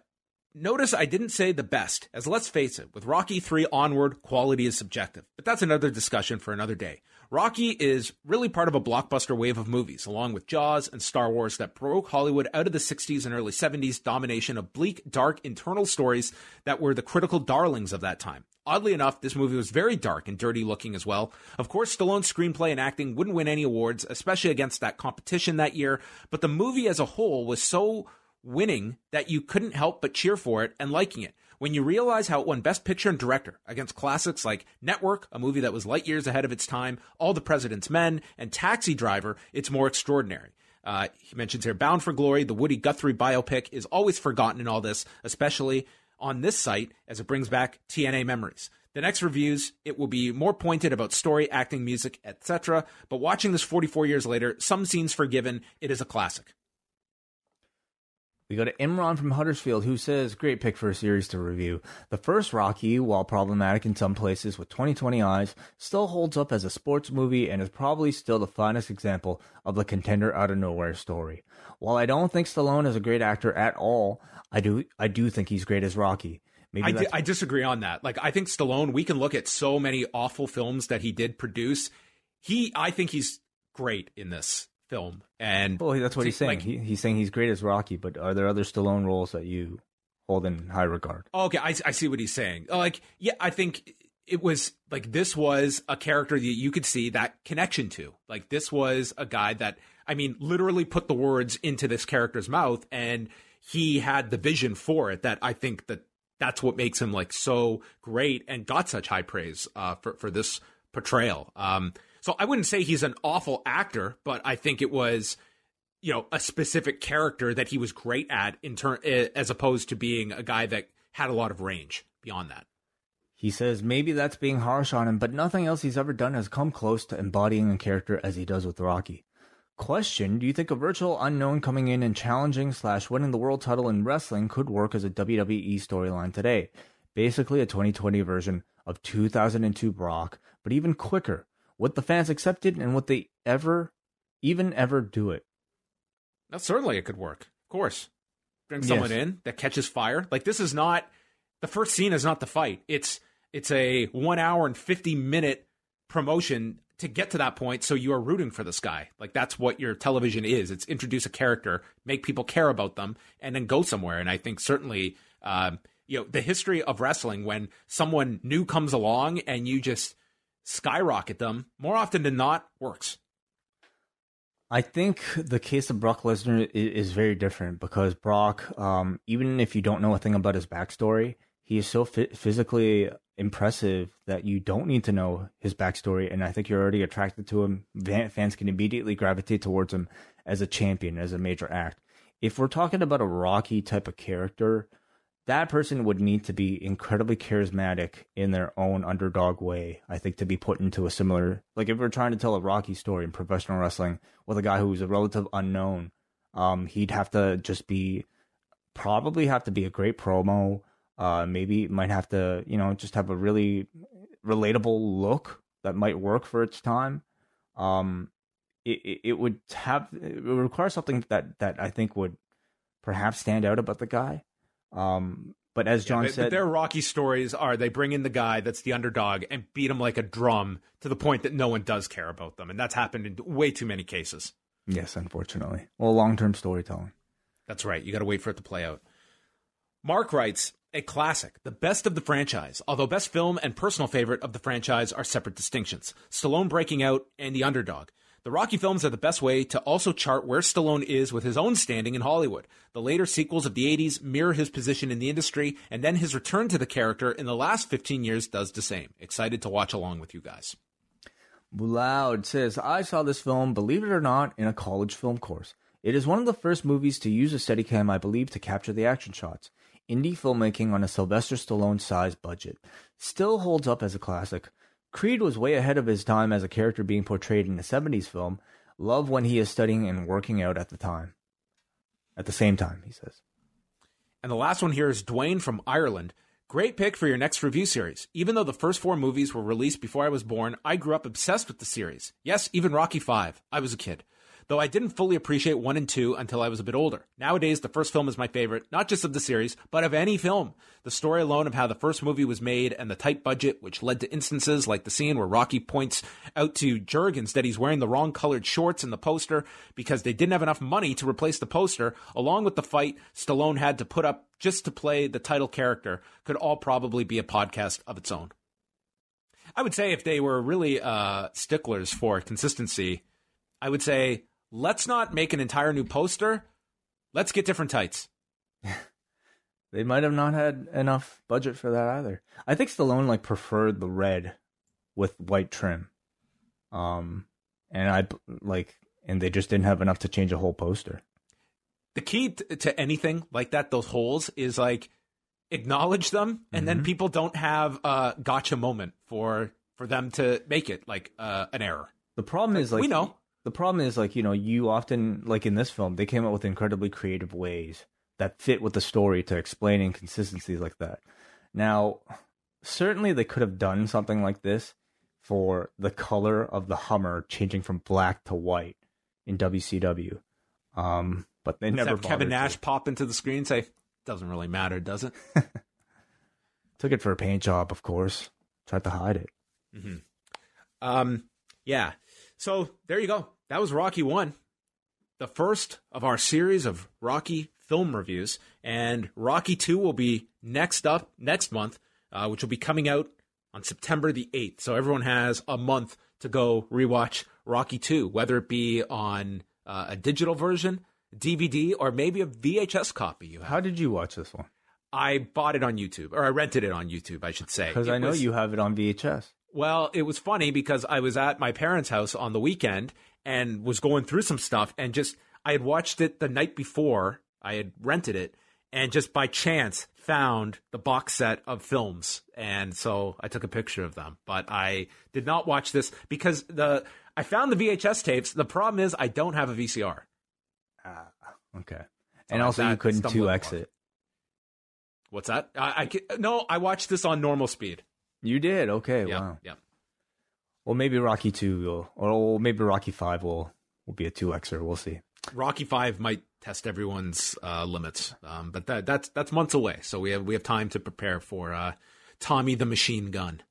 Notice I didn't say the best, as let's face it, with Rocky 3 onward, quality is subjective. But that's another discussion for another day. Rocky is really part of a blockbuster wave of movies, along with Jaws and Star Wars, that broke Hollywood out of the 60s and early 70s domination of bleak, dark, internal stories that were the critical darlings of that time. Oddly enough, this movie was very dark and dirty looking as well. Of course, Stallone's screenplay and acting wouldn't win any awards, especially against that competition that year, but the movie as a whole was so winning that you couldn't help but cheer for it and liking it. When you realize how it won Best Picture and Director against classics like Network, a movie that was light years ahead of its time, All the President's Men, and Taxi Driver, it's more extraordinary. Uh, he mentions here Bound for Glory, the Woody Guthrie biopic, is always forgotten in all this, especially on this site as it brings back TNA memories. The next reviews, it will be more pointed about story, acting, music, etc. But watching this 44 years later, some scenes forgiven, it is a classic. We go to Imran from Huddersfield, who says, Great pick for a series to review. The first Rocky, while problematic in some places with 2020 eyes, still holds up as a sports movie and is probably still the finest example of the contender out of nowhere story. While I don't think Stallone is a great actor at all, I do I do think he's great as Rocky. Maybe I, di- I disagree on that. Like I think Stallone, we can look at so many awful films that he did produce. He, I think he's great in this film. And well, that's what he's saying. Like, he, he's saying he's great as Rocky, but are there other Stallone roles that you hold in high regard? Okay, I, I see what he's saying. Like, yeah, I think it was like this was a character that you could see that connection to. Like, this was a guy that I mean, literally put the words into this character's mouth, and he had the vision for it. That I think that that's what makes him like so great and got such high praise uh, for for this portrayal. Um, so I wouldn't say he's an awful actor, but I think it was, you know, a specific character that he was great at in turn, eh, as opposed to being a guy that had a lot of range beyond that. He says maybe that's being harsh on him, but nothing else he's ever done has come close to embodying a character as he does with Rocky. Question: Do you think a virtual unknown coming in and challenging slash winning the world title in wrestling could work as a WWE storyline today? Basically, a 2020 version of 2002 Brock, but even quicker, would the fans accept it, and what they ever, even ever do it? Now, certainly it could work. Of course, bring someone yes. in that catches fire. Like this is not the first scene is not the fight. It's it's a one hour and fifty minute promotion to get to that point. So you are rooting for this guy. Like that's what your television is. It's introduce a character, make people care about them, and then go somewhere. And I think certainly. Um, you know the history of wrestling when someone new comes along and you just skyrocket them, more often than not, works. I think the case of Brock Lesnar is, very different because Brock, um, even if you don't know a thing about his backstory, he is so physically impressive that you don't need to know his backstory. And I think you're already attracted to him. Fans can immediately gravitate towards him as a champion, as a major act. If we're talking about a Rocky type of character, that person would need to be incredibly charismatic in their own underdog way, I think, to be put into a similar like if we're trying to tell a Rocky story in professional wrestling with a guy who's a relative unknown, um, he'd have to just be probably have to be a great promo. Uh, maybe might have to, you know, just have a really relatable look that might work for its time. Um, it, it would have it would require something that that I think would perhaps stand out about the guy. Um, but as John yeah, said, their Rocky stories are they bring in the guy that's the underdog and beat him like a drum to the point that no one does care about them, and that's happened in way too many cases. Yes, unfortunately. Well, long term storytelling. That's right. You got to wait for it to play out. Mark writes, a classic, the best of the franchise, although best film and personal favorite of the franchise are separate distinctions. Stallone breaking out and the underdog. The Rocky films are the best way to also chart where Stallone is with his own standing in Hollywood. The later sequels of the 80s mirror his position in the industry, and then his return to the character in the last 15 years does the same. Excited to watch along with you guys. Loud says, I saw this film, believe it or not, in a college film course. It is one of the first movies to use a Steadicam, I believe, to capture the action shots. Indie filmmaking on a Sylvester Stallone sized budget. Still holds up as a classic. Creed was way ahead of his time as a character being portrayed in a 70s film. Love when he is studying and working out at the time. At the same time, he says. And the last one here is Dwayne from Ireland. Great pick for your next review series. Even though the first four movies were released before I was born, I grew up obsessed with the series. Yes, even Rocky 5. I was a kid though I didn't fully appreciate one and two until I was a bit older. Nowadays, the first film is my favorite, not just of the series, but of any film. The story alone of how the first movie was made and the tight budget, which led to instances like the scene where Rocky points out to Jergens that he's wearing the wrong colored shorts in the poster because they didn't have enough money to replace the poster, along with the fight Stallone had to put up just to play the title character, could all probably be a podcast of its own. I would say if they were really uh, sticklers for consistency, I would say let's not make an entire new poster. Let's get different tights. they might have not had enough budget for that either. I think Stallone like preferred the red with white trim. Um, and I like, and they just didn't have enough to change a whole poster. The key t- to anything like that, those holes, is like acknowledge them, and mm-hmm. then people don't have a gotcha moment for for them to make it like uh, an error. The problem is like we know. The problem is like you know you often like in this film they came up with incredibly creative ways that fit with the story to explain inconsistencies like that. Now, certainly they could have done something like this for the color of the Hummer changing from black to white in WCW. Um, but they never. Kevin Nash to. pop into the screen and say, "Doesn't really matter, does it?" Took it for a paint job, of course. Tried to hide it. Mm-hmm. Um, yeah. So there you go. That was Rocky One, the first of our series of Rocky film reviews, and Rocky Two will be next up next month, uh, which will be coming out on September the 8th. So everyone has a month to go rewatch Rocky 2, whether it be on uh, a digital version, DVD, or maybe a VHS copy. You have. How did you watch this one? I bought it on YouTube, or I rented it on YouTube, I should say. Because I know was, you have it on VHS. Well, it was funny because I was at my parents' house on the weekend and was going through some stuff and just, I had watched it the night before I had rented it and just by chance found the box set of films. And so I took a picture of them but I did not watch this because the I found the VHS tapes. The problem is I don't have a VCR ah okay. So and also you couldn't 2x it. What's that? I, I no I watched this on normal speed you did okay yeah, wow yeah well maybe Rocky 2 will or maybe Rocky 5 will will be a 2xer we'll see Rocky 5 might test everyone's uh, limits. Um, but that that's that's months away, so we have we have time to prepare for uh, Tommy the Machine Gun.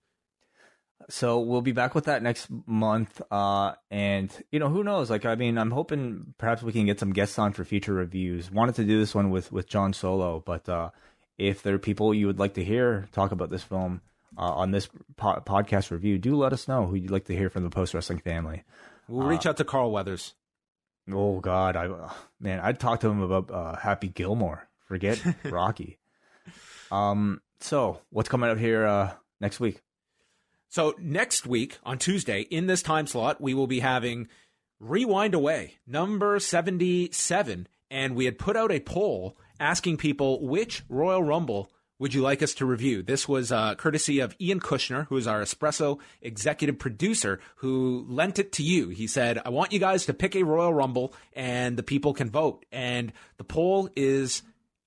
So we'll be back with that next month, uh, and you know who knows? Like I mean, I'm hoping perhaps we can get some guests on for future reviews. Wanted to do this one with with John Solo, but uh, if there are people you would like to hear talk about this film uh, on this po- podcast review, do let us know who you'd like to hear from the post wrestling family. We'll reach uh, out to Carl Weathers. Oh God, I man, I'd talk to him about uh, Happy Gilmore. Forget Rocky. Um, so what's coming up here uh, next week? So next week on Tuesday, in this time slot, we will be having Rewind-A-Wai number seventy-seven, and we had put out a poll asking people which Royal Rumble would you like us to review? This was uh, courtesy of Ian Kushner, who is our Espresso executive producer, who lent it to you. He said, I want you guys to pick a Royal Rumble and the people can vote. And the poll is,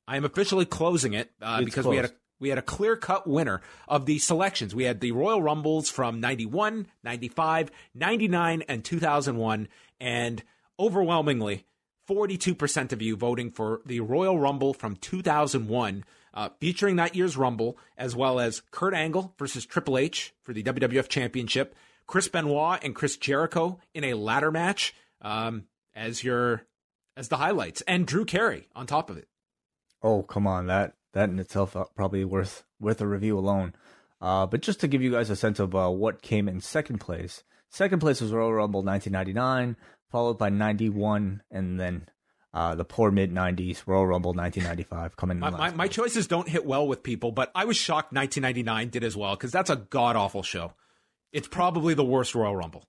I am officially closing it uh, because we had a we had a clear cut winner of the selections. We had the Royal Rumbles from 91, 95, 99, and 2001. And overwhelmingly, 42% of you voting for the Royal Rumble from 2001 uh, featuring that year's Rumble, as well as Kurt Angle versus Triple H for the WWF Championship, Chris Benoit and Chris Jericho in a ladder match um, as your as the highlights, and Drew Carey on top of it. Oh come on, that that in itself uh, probably worth worth a review alone. Uh, but just to give you guys a sense of uh, what came in second place, second place was Royal Rumble 1999, followed by 91, and then uh, the poor mid 90s Royal Rumble 1995 coming my, my, my, choices don't hit well with people, but I was shocked 1999 did as well because that's a god awful show. It's probably the worst Royal Rumble.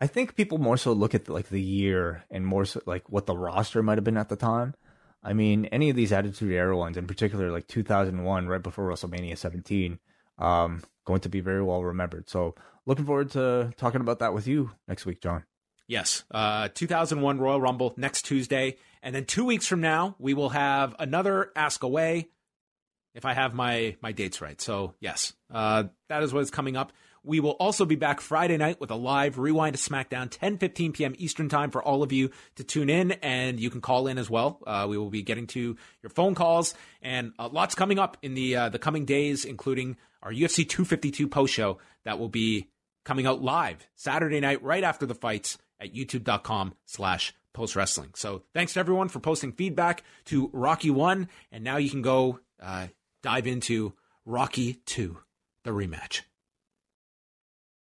I think people more so look at the, like the year and more so like what the roster might have been at the time. I mean, any of these Attitude Era ones, in particular, like 2001, right before WrestleMania 17, um, going to be very well remembered. So, looking forward to talking about that with you next week, John. Yes, uh, 2001 Royal Rumble next Tuesday. And then two weeks from now, we will have another Ask-A-Wai, if I have my, my dates right. So, yes, uh, that is what is coming up. We will also be back Friday night with a live Rewind to SmackDown, 10 15 p.m. Eastern Time for all of you to tune in, and you can call in as well. Uh, we will be getting to your phone calls, and uh, lots coming up in the uh, the coming days, including our UFC 252 post show that will be coming out live Saturday night right after the fights at youtube.com slash post wrestling. So thanks to everyone for posting feedback to Rocky 1. And now you can go uh, dive into Rocky 2, the rematch.